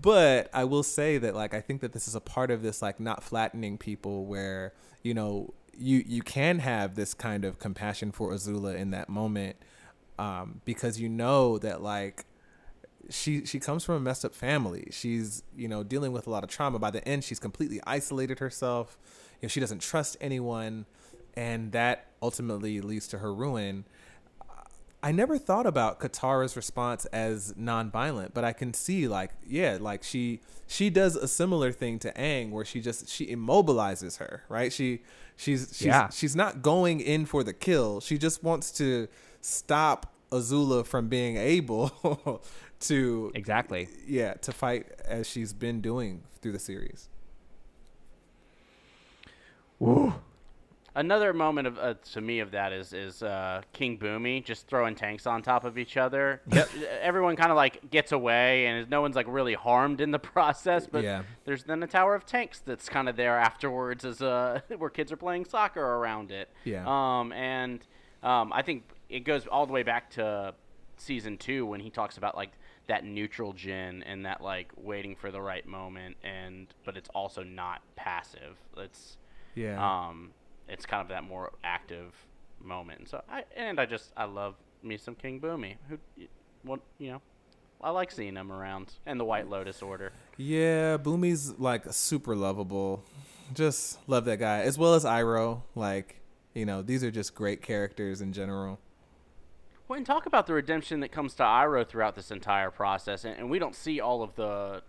but I will say that like I think that this is a part of this like not flattening people where you know you you can have this kind of compassion for Azula in that moment um, because you know that like she she comes from a messed up family. She's you know dealing with a lot of trauma. By the end, she's completely isolated herself. You know, she doesn't trust anyone, and that ultimately leads to her ruin. I never thought about Katara's response as non-violent, but I can see like yeah, like she she does a similar thing to Aang where she just she immobilizes her, right? She she's she's Yeah. she's not going in for the kill. She just wants to stop Azula from being able to Exactly. yeah, to fight as she's been doing through the series. Another moment of uh, to me of that is is uh, King Bumi just throwing tanks on top of each other. Yep. Everyone kind of like gets away, and no one's like really harmed in the process. But Yeah. there's then a tower of tanks that's kind of there afterwards, as uh, where kids are playing soccer around it. Yeah. Um, and um, I think it goes all the way back to season two when he talks about like that neutral jing and that like waiting for the right moment, and but it's also not passive. It's Yeah. um, it's kind of that more active moment. And So I and I just I love me some King Bumi. Who, what you know, I like seeing him around and the White Lotus Order. Yeah, Bumi's like super lovable. Just love that guy. As well as Iroh. Like, you know, these are just great characters in general. Well, and talk about the redemption that comes to Iroh throughout this entire process, and, and we don't see all of the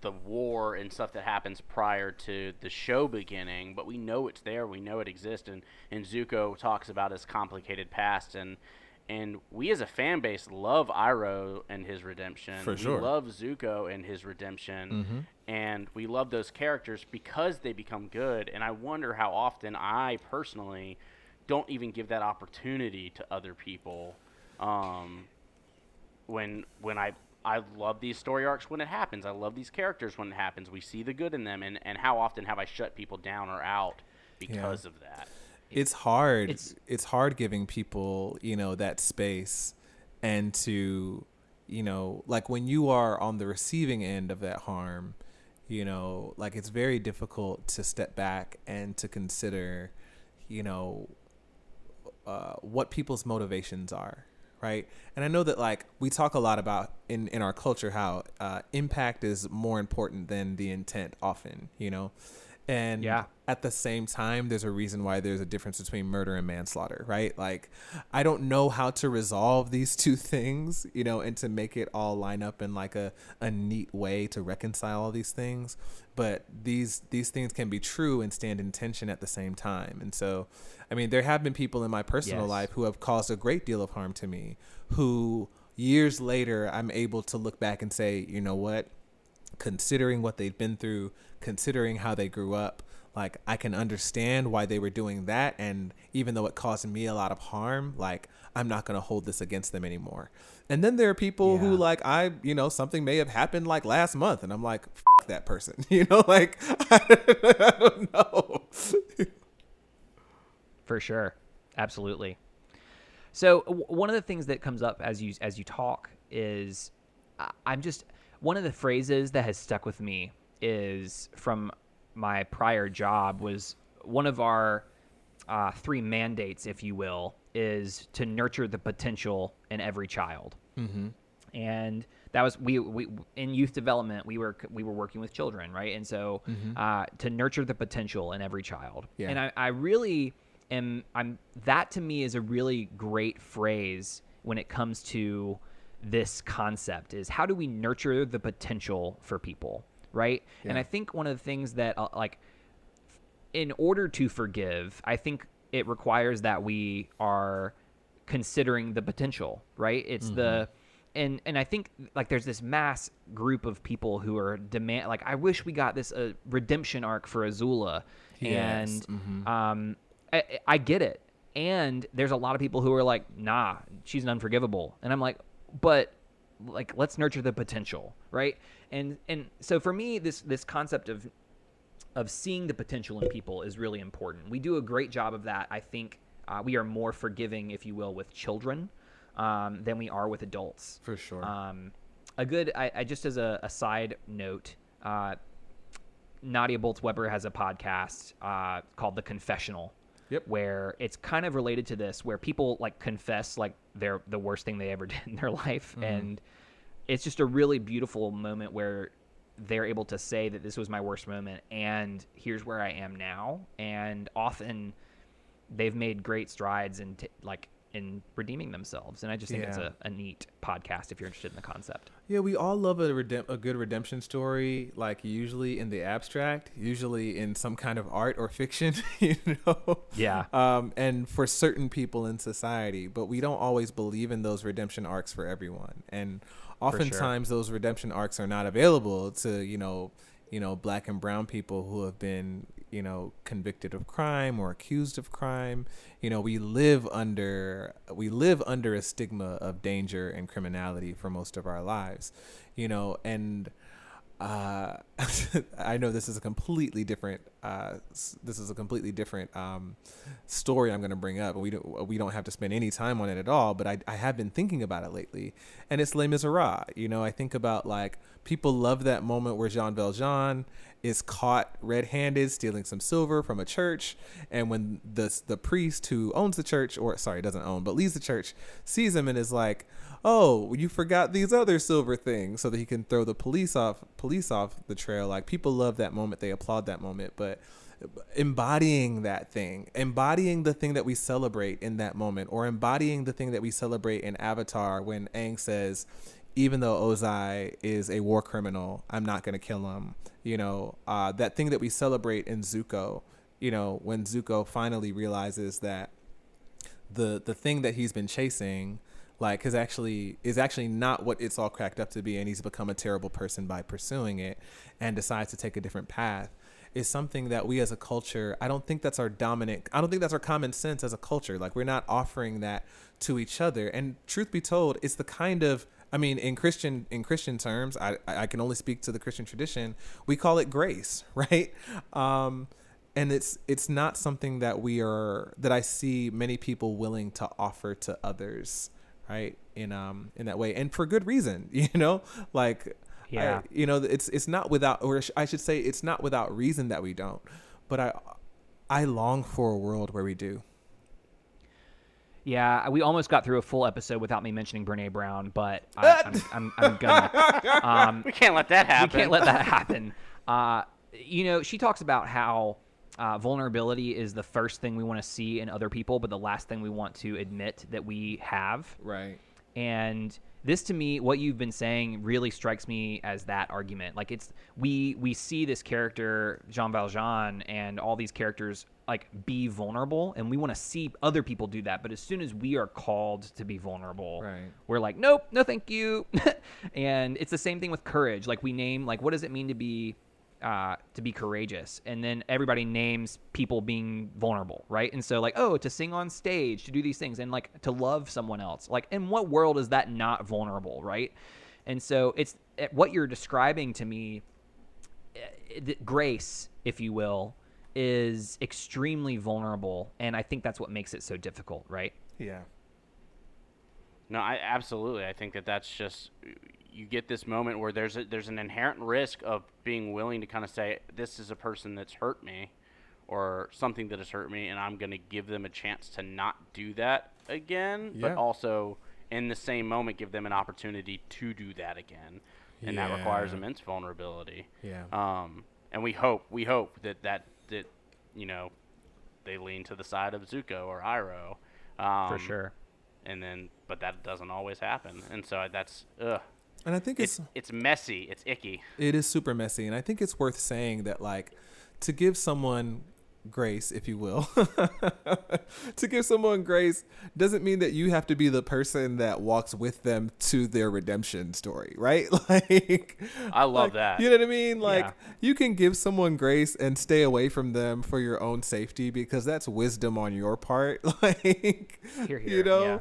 the war and stuff that happens prior to the show beginning, but we know it's there, we know it exists, and and Zuko talks about his complicated past, and and we as a fan base love Iroh and his redemption. For we sure. love Zuko and his redemption, and we love those characters because they become good. And I wonder how often I personally don't even give that opportunity to other people. Um, when when I I love these story arcs when it happens. I love these characters when it happens. We see the good in them, and and how often have I shut people down or out because of that? It's hard. It's- It's hard giving people, you know, that space and to, you know, like when you are on the receiving end of that harm, you know, like it's very difficult to step back and to consider, you know, uh, what people's motivations are, right? And I know that like we talk a lot about in in our culture how uh, impact is more important than the intent often, you know. And Yeah. at the same time, there's a reason why there's a difference between murder and manslaughter, right? Like, I don't know how to resolve these two things, you know, and to make it all line up in like a, a neat way to reconcile all these things. But these these things can be true and stand in tension at the same time. And so, I mean, there have been people in my personal Yes. life who have caused a great deal of harm to me, who years later I'm able to look back and say, you know what, considering what they've been through, considering how they grew up, like I can understand why they were doing that. And even though it caused me a lot of harm, like I'm not going to hold this against them anymore. And then there are people who, like, I, you know, something may have happened like last month, and I'm like, F- that person, you know, like, I don't know. For sure, absolutely. So w- one of the things that comes up as you as you talk is I'm just one of the phrases that has stuck with me is from my prior job was one of our uh, three mandates, if you will, is to nurture the potential in every child. Mm-hmm. And that was we, we in youth development we were we were working with children right and so uh, to nurture the potential in every child Yeah. and I, I really am I'm that to me is a really great phrase when it comes to this concept is how do we nurture the potential for people right? And I think one of the things that uh, like in order to forgive, I think it requires that we are considering the potential, right? It's the and and I think like there's this mass group of people who are demand like I wish we got this uh, redemption arc for Azula, Yes, and um, I, I get it, and there's a lot of people who are like, nah, she's an unforgivable, and I'm like, but like let's nurture the potential, right? And and so for me, this this concept of of seeing the potential in people is really important. We do a great job of that. I think uh, we are more forgiving, if you will, with children um, than we are with adults. For sure. Um, a good, I, I just as a, a side note, uh, Nadia Bolz-Weber has a podcast uh, called The Confessional. Yep. Where it's kind of related to this, where people like confess like they're the worst thing they ever did in their life, mm-hmm. and it's just a really beautiful moment where they're able to say that this was my worst moment and here's where I am now. And often they've made great strides and t- like in redeeming themselves. And I just think it's a, a neat podcast if you're interested in the concept. Yeah, we all love a redem- a good redemption story, like usually in the abstract, usually in some kind of art or fiction, you know. Yeah. Um, and for certain people in society, but we don't always believe in those redemption arcs for everyone. And oftentimes those redemption arcs are not available to, you know, you know, black and brown people who have been, you know, convicted of crime or accused of crime. You know, we live under we live under a stigma of danger and criminality for most of our lives. You know, and uh, I know this is a completely different. Uh, this is a completely different um, story I'm going to bring up. We don't. We don't have to spend any time on it at all. But I, I have been thinking about it lately, and it's Les Miserables. You know, I think about like people love that moment where Jean Valjean is caught red-handed stealing some silver from a church, and when the the priest who owns the church, or sorry, doesn't own, but leads the church, sees him and is like, "Oh, you forgot these other silver things," so that he can throw the police off police off the trail. Like people love that moment, they applaud that moment, but embodying that thing, embodying the thing that we celebrate in that moment, or embodying the thing that we celebrate in Avatar when Aang says, even though Ozai is a war criminal, I'm not going to kill him. You know, uh, that thing that we celebrate in Zuko, you know, when Zuko finally realizes that the the thing that he's been chasing like is actually is actually not what it's all cracked up to be and he's become a terrible person by pursuing it and decides to take a different path is something that we as a culture I don't think that's our dominant I don't think that's our common sense as a culture like we're not offering that to each other and truth be told it's the kind of I mean in Christian in Christian terms I I can only speak to the Christian tradition we call it grace right um and it's it's not something that we are that I see many people willing to offer to others, right? In um in that way, and for good reason, you know. Like Yeah. I, you know, it's it's not without, or I should say, it's not without reason that we don't. But I, I long for a world where we do. Yeah, we almost got through a full episode without me mentioning Brene Brown, but I, I'm, I'm, I'm gonna. Um, We can't let that happen. we can't let that happen. Uh, you know, she talks about how uh, vulnerability is the first thing we want to see in other people, but the last thing we want to admit that we have. Right. And this to me what you've been saying really strikes me as that argument. Like it's we we see this character jean valjean and all these characters like be vulnerable and we want to see other people do that. But as soon as we are called to be vulnerable Right. we're like nope no thank you. And it's the same thing with courage. Like we name like what does it mean to be uh, to be courageous. And then everybody names people being vulnerable right? And so like oh to sing on stage to do these things and like to love someone else. Like in what world is that not vulnerable right? And so it's eh, what you're describing to me eh, grace if you will is extremely vulnerable and i think that's what makes it so difficult right? Yeah. No, I absolutely. I think that that's just you get this moment where there's a, there's an inherent risk of being willing to kind of say this is a person that's hurt me or something that has hurt me and I'm going to give them a chance to not do that again, Yeah. but also in the same moment give them an opportunity to do that again. And that requires immense vulnerability. Yeah. Um, and we hope we hope that that that you know they lean to the side of Zuko or Iroh. Um, for sure and then but that doesn't always happen and so that's ugh and I think it's it's it's messy. It's icky. It is super messy, and I think it's worth saying that, like, to give someone grace, if you will, to give someone grace doesn't mean that you have to be the person that walks with them to their redemption story, right? Like, I love like, that. You know what I mean? Like, Yeah. you can give someone grace and stay away from them for your own safety because that's wisdom on your part. Like, Hear, hear, you know,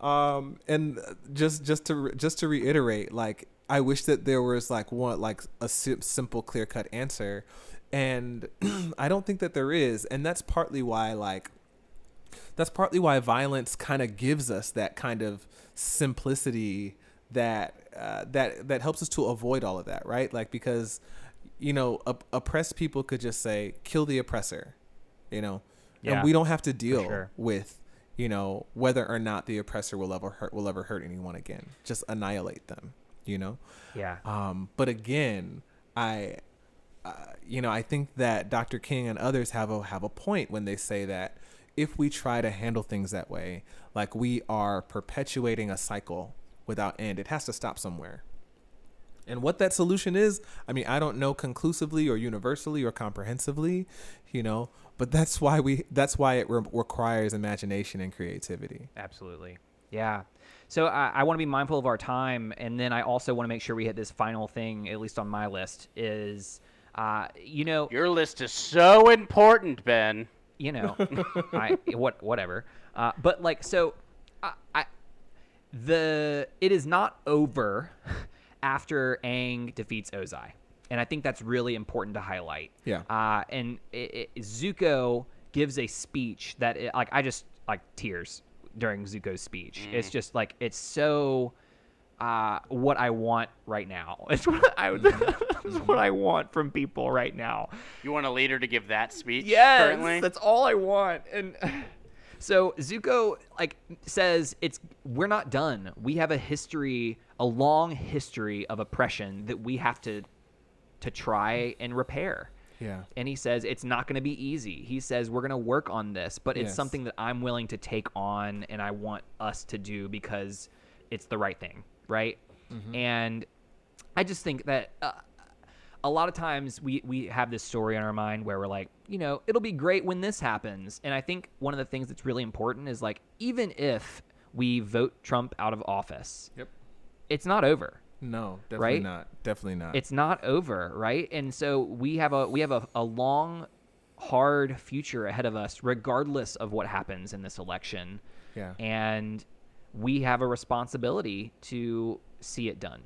um, and just just to just to reiterate, like I wish that there was like one like a simple, clear cut answer, and I don't think that there is, and that's partly why like that's partly why violence kind of gives us that kind of simplicity that uh, that that helps us to avoid all of that, right? Like because you know op- oppressed people could just say kill the oppressor, you know, Yeah, and we don't have to deal sure. with you know whether or not the oppressor will ever hurt will ever hurt anyone again. Just annihilate them, you know. yeah Um, but again, I, uh, you know, I think that Dr. King and others have a have a point when they say that if we try to handle things that way, like we are perpetuating a cycle without end. It has to stop somewhere. And what that solution is, I mean, I don't know conclusively or universally or comprehensively, you know, but that's why we that's why it re- requires imagination and creativity. Absolutely. Yeah. So I, I want to be mindful of our time, and then I also want to make sure we hit this final thing, at least on my list, is, uh, you know, your list is so important ben you know, I what whatever. Uh, but like, so I, I the it is not over after Aang defeats Ozai, and I think that's really important to highlight. Yeah. Uh, and it, it, Zuko gives a speech that it, like I just like tears during Zuko's speech. It's just like it's so uh, what I want right now. It's what I it's what I want from people right now. you want a leader to give that speech Yes, currently that's all I want. And so Zuko like says it's we're not done. We have a history, a long history of oppression that we have to to try and repair. Yeah. And he says it's not going to be easy. He says we're going to work on this, but it's Yes. something that I'm willing to take on and I want us to do because it's the right thing, right? And I just think that uh, a lot of times we we have this story in our mind where we're like, you know, it'll be great when this happens. And I think one of the things that's really important is like even if we vote Trump out of office, Yep. it's not over No, definitely Right? not. Definitely not. it's not over right and so we have a we have a, a long hard future ahead of us regardless of what happens in this election yeah. and we have a responsibility to see it done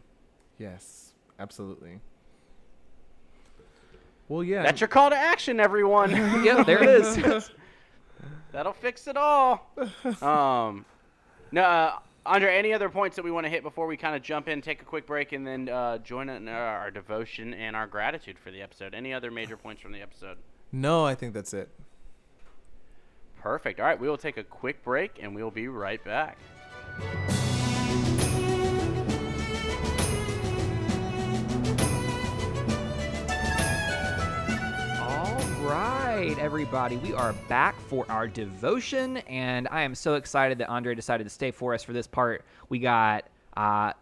Yes, absolutely. Well, yeah. that's your call to action everyone yeah there it is that'll fix it all um no uh, Andre, any other points that we want to hit before we kind of jump in, take a quick break, and then uh, join in our, our devotion and our gratitude for the episode? Any other major points from the episode? No, I think that's it. Perfect. All right, we will take a quick break and we will be right back. Everybody, we are back for our devotion, and I am so excited that Andre decided to stay for us for this part. We got uh,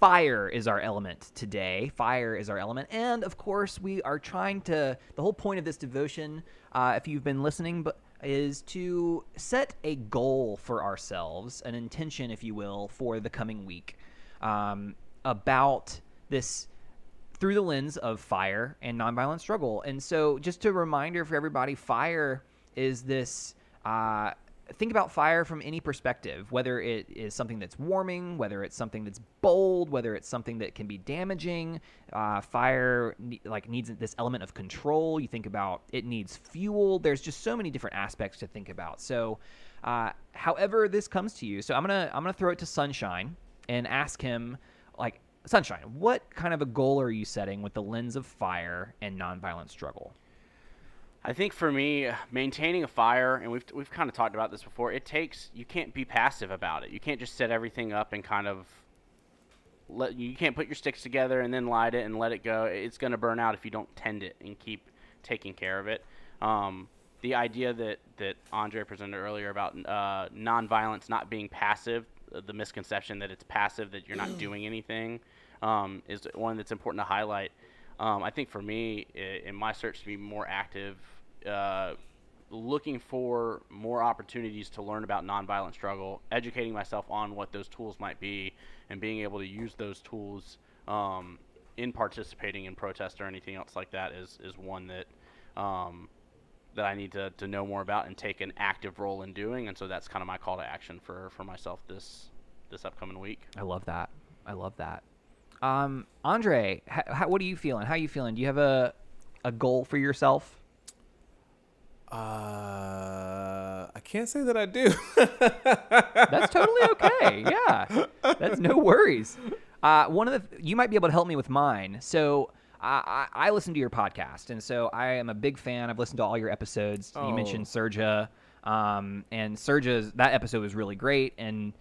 fire is our element today. Fire is our element, and of course, we are trying to. The whole point of this devotion, uh, if you've been listening, but is to set a goal for ourselves, an intention, if you will, for the coming week um, about this through the lens of fire and nonviolent struggle. And so, just a reminder for everybody fire is this. Uh, think about fire from any perspective, whether it is something that's warming, whether it's something that's bold, whether it's something that can be damaging. Uh, fire like needs this element of control. You think about it needs fuel. There's just so many different aspects to think about. So, uh, however this comes to you, so I'm gonna I'm gonna throw it to Sunshine and ask him like Sunshine, what kind of a goal are you setting with the lens of fire and nonviolent struggle? I think for me, maintaining a fire, and we've we've kind of talked about this before. It takes you can't be passive about it. You can't just set everything up and kind of let you can't put your sticks together and then light it and let it go. It's going to burn out if you don't tend it and keep taking care of it. Um, the idea that that Andre presented earlier about uh, nonviolence not being passive, uh, the misconception that it's passive, that you're not doing anything, um, is one that's important to highlight. Um, I think for me, in my search to be more active, uh, looking for more opportunities to learn about nonviolent struggle, educating myself on what those tools might be, and being able to use those tools um, in participating in protest or anything else like that is, is one that um, that I need to, to know more about and take an active role in doing. And so that's kind of my call to action for, for myself this this upcoming week. I love that. I love that. Um, Andre, h- how, what are you feeling? How are you feeling? Do you have a a goal for yourself? Uh, I can't say that I do. That's totally okay. Yeah, that's no worries. Uh, one of the you might be able to help me with mine. So I, I, I listen to your podcast, and so I am a big fan. I've listened to all your episodes. You Oh. mentioned Srdja, um, and Srdja's that episode was really great. And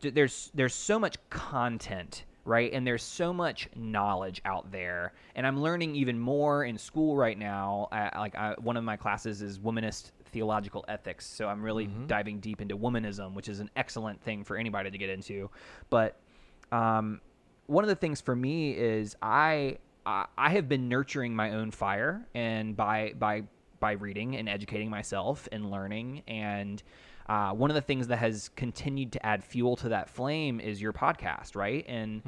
there's there's so much content right? And there's so much knowledge out there. And i'm learning even more in school right now. I, like I, one of my classes is womanist theological ethics. So i'm really diving deep into womanism which is an excellent thing for anybody to get into. But um, one of the things for me is I I I have been nurturing my own fire and by by by reading and educating myself and learning. And uh, one of the things that has continued to add fuel to that flame is your podcast, right? And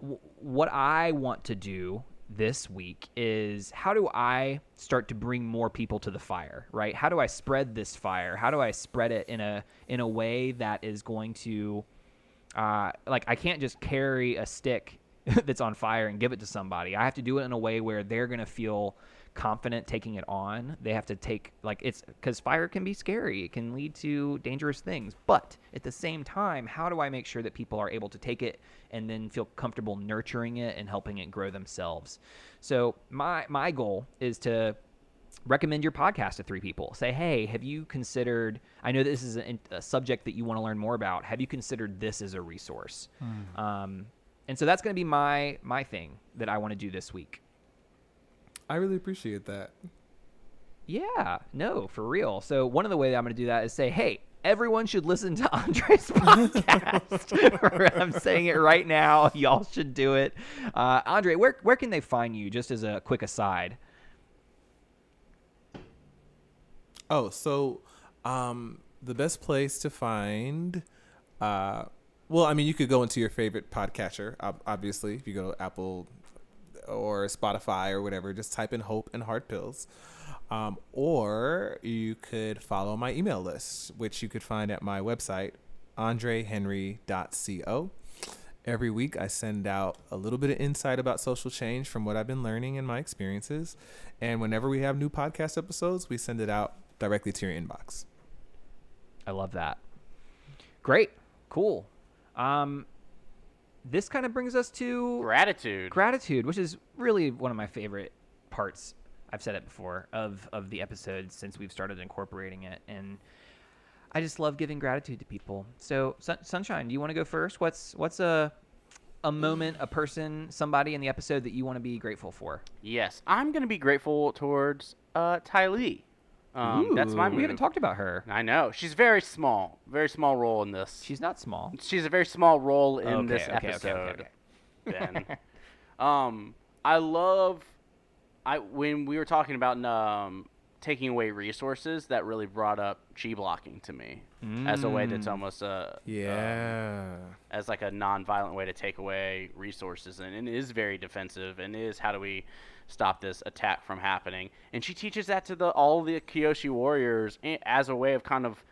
w- what I want to do this week is how do I start to bring more people to the fire, right? How do I spread this fire? How do I spread it in a in a way that is going to uh, like I can't just carry a stick that's on fire and give it to somebody. I have to do it in a way where they're gonna feel confident taking it on. They have to take like it's because fire can be scary. It can lead to dangerous things. But at the same time, how do I make sure that people are able to take it and then feel comfortable nurturing it and helping it grow themselves? So my my goal is to recommend your podcast to three people. Say, hey, have you considered? I know this is a, a subject that you want to learn more about. Have you considered this as a resource? Um, and so that's going to be my my thing that I want to do this week. I really appreciate that. Yeah, no, for real. So one of the ways I'm going to do that is say, hey, everyone should listen to Andre's podcast. I'm saying it right now. Y'all should do it. Uh, Andre, where where can they find you? Just as a quick aside. Oh, so um, the best place to find, uh, well, I mean, you could go into your favorite podcatcher. Obviously, if you go to Apple or Spotify or whatever, just type in "Hope and Hard Pills," um, or you could follow my email list, which you could find at my website, andrehenry.co. Every week, I send out a little bit of insight about social change from what I've been learning and my experiences. And whenever we have new podcast episodes, we send it out directly to your inbox. I love that. Great, cool. Um, this kind of brings us to Gratitude. gratitude, which is really one of my favorite parts. I've said it before of of the episode since we've started incorporating it, and I just love giving gratitude to people. So, Sun- Sunshine, do you want to go first? What's what's a a moment, a person, somebody in the episode that you want to be grateful for? yes, I'm gonna be grateful towards uh, Ty Lee. Um, that's my Ooh, We haven't talked about her. I know she's very small, very small role in this. She's not small. She's a very small role in Okay, this okay, episode. okay. Ben. um, I love. I when we were talking about um, taking away resources, that really brought up chi blocking to me as a way that's Mm. almost a Yeah. as like a non-violent way to take away resources, and, and it is very defensive, and is how do we stop this attack from happening? And she teaches that to the all the Kyoshi warriors as a way of kind of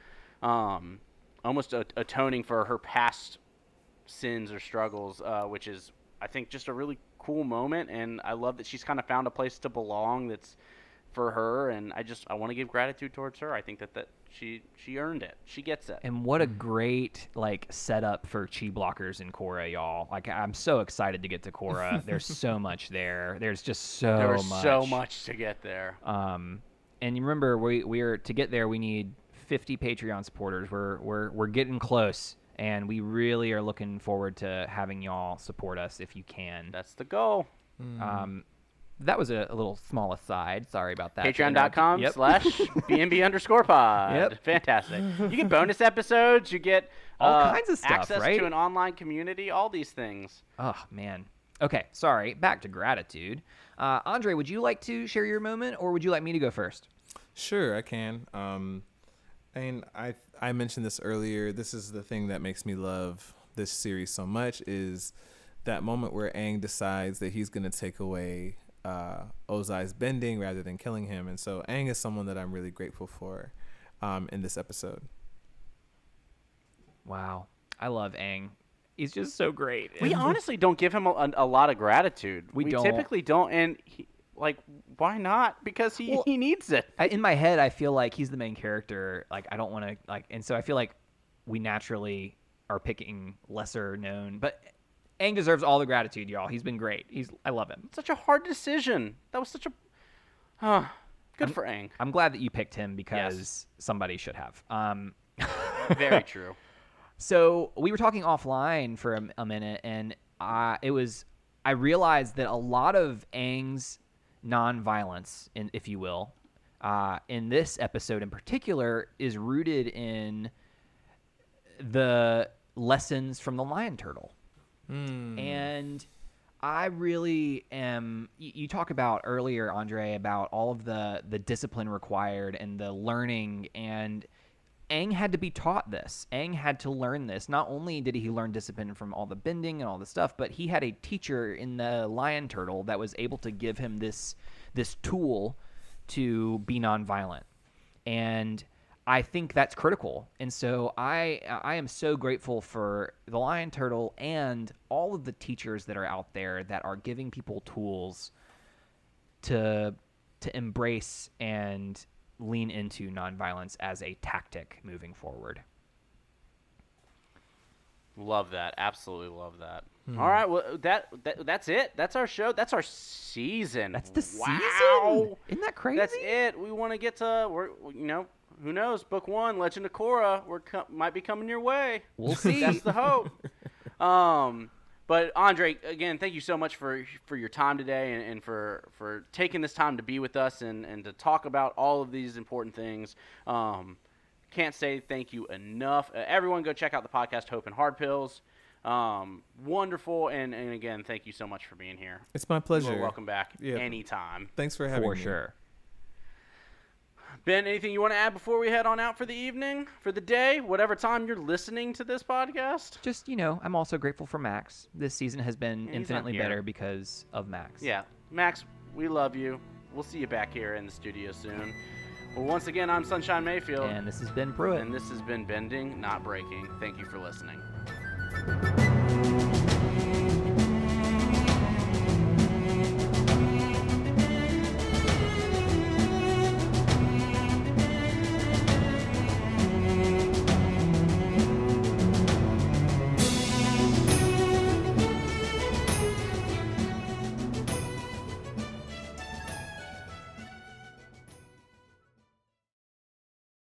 um, almost a- atoning for her past sins or struggles, uh, which is I think just a really cool moment, and I love that she's kind of found a place to belong that's for her, and I just I want to give gratitude towards her. I think that that she she earned it. She gets it. And what a great like setup for chi blockers in Korra, y'all. Like I'm so excited to get to Korra. There's so much there. There's just so there was much. so much to get there. Um, and you remember we we're to get there we need 50 Patreon supporters. We're we're we're getting close, and we really are looking forward to having y'all support us if you can. That's the goal. Um, that was a, a little small aside. Sorry about that. Patreon.com Yep. slash BNB underscore pod. Yep. Fantastic. You get bonus episodes. You get All uh, kinds of stuff, access right? to an online community. All these things. Oh man. Okay, sorry. Back to gratitude. Uh, Andre, would you like to share your moment, or would you like me to go first? Sure, I can. Um, and I I mentioned this earlier. This is the thing that makes me love this series so much is that moment where Aang decides that he's going to take away uh, Ozai's bending rather than killing him. And so Aang is someone that I'm really grateful for um, in this episode. Wow, I love Aang. He's just so great. We honestly don't give him a, a, a lot of gratitude. We don't. typically don't, and he, like, why not? Because he, Well, he needs it. I, in my head, I feel like he's the main character. Like I don't want to like, and so I feel like we naturally are picking lesser known. But Aang deserves all the gratitude, y'all. He's been great. He's I love him. Such a hard decision. That was such a. Huh. Good for Aang. I'm glad that you picked him because somebody should have. Um, Very true. So we were talking offline for a, a minute, and uh, it was I realized that a lot of Aang's nonviolence, in, if you will, uh, in this episode in particular, is rooted in the lessons from the lion turtle. Hmm. And I really am. You, you talk about earlier, Andre, about all of the the discipline required and the learning, and Aang had to be taught this. Aang had to learn this. Not only did he learn discipline from all the bending and all the stuff, but he had a teacher in the lion turtle that was able to give him this this tool to be nonviolent. And I think that's critical. And so I I am so grateful for the lion turtle and all of the teachers that are out there that are giving people tools to to embrace and lean into nonviolence as a tactic moving forward. Love that. Absolutely love that. Hmm. All right, well that, that that's it. That's our show. That's our season. That's the wow. season. Isn't that crazy? That's it. We want to get to we're you know who knows book one Legend of Korra we're co- might be coming your way. We'll see. That's the hope. um, but Andre, again, thank you so much for for your time today and, and for for taking this time to be with us and and to talk about all of these important things. Um, can't say thank you enough. Uh, everyone, go check out the podcast Hope and Hard Pills. Um, wonderful, and and again, thank you so much for being here. It's my You pleasure. are welcome back Yeah. anytime. Thanks for having for me. For sure. Ben, anything you want to add before we head on out for the evening, for the day, whatever time you're listening to this podcast? Just you know, I'm also grateful for Max. This season has been infinitely better because of Max. Yeah, Max, we love you. We'll see you back here in the studio soon. Well, once again, I'm Sunshine Mayfield, And this has been Pruitt. and this has been Bending, Not Breaking. Thank you for listening.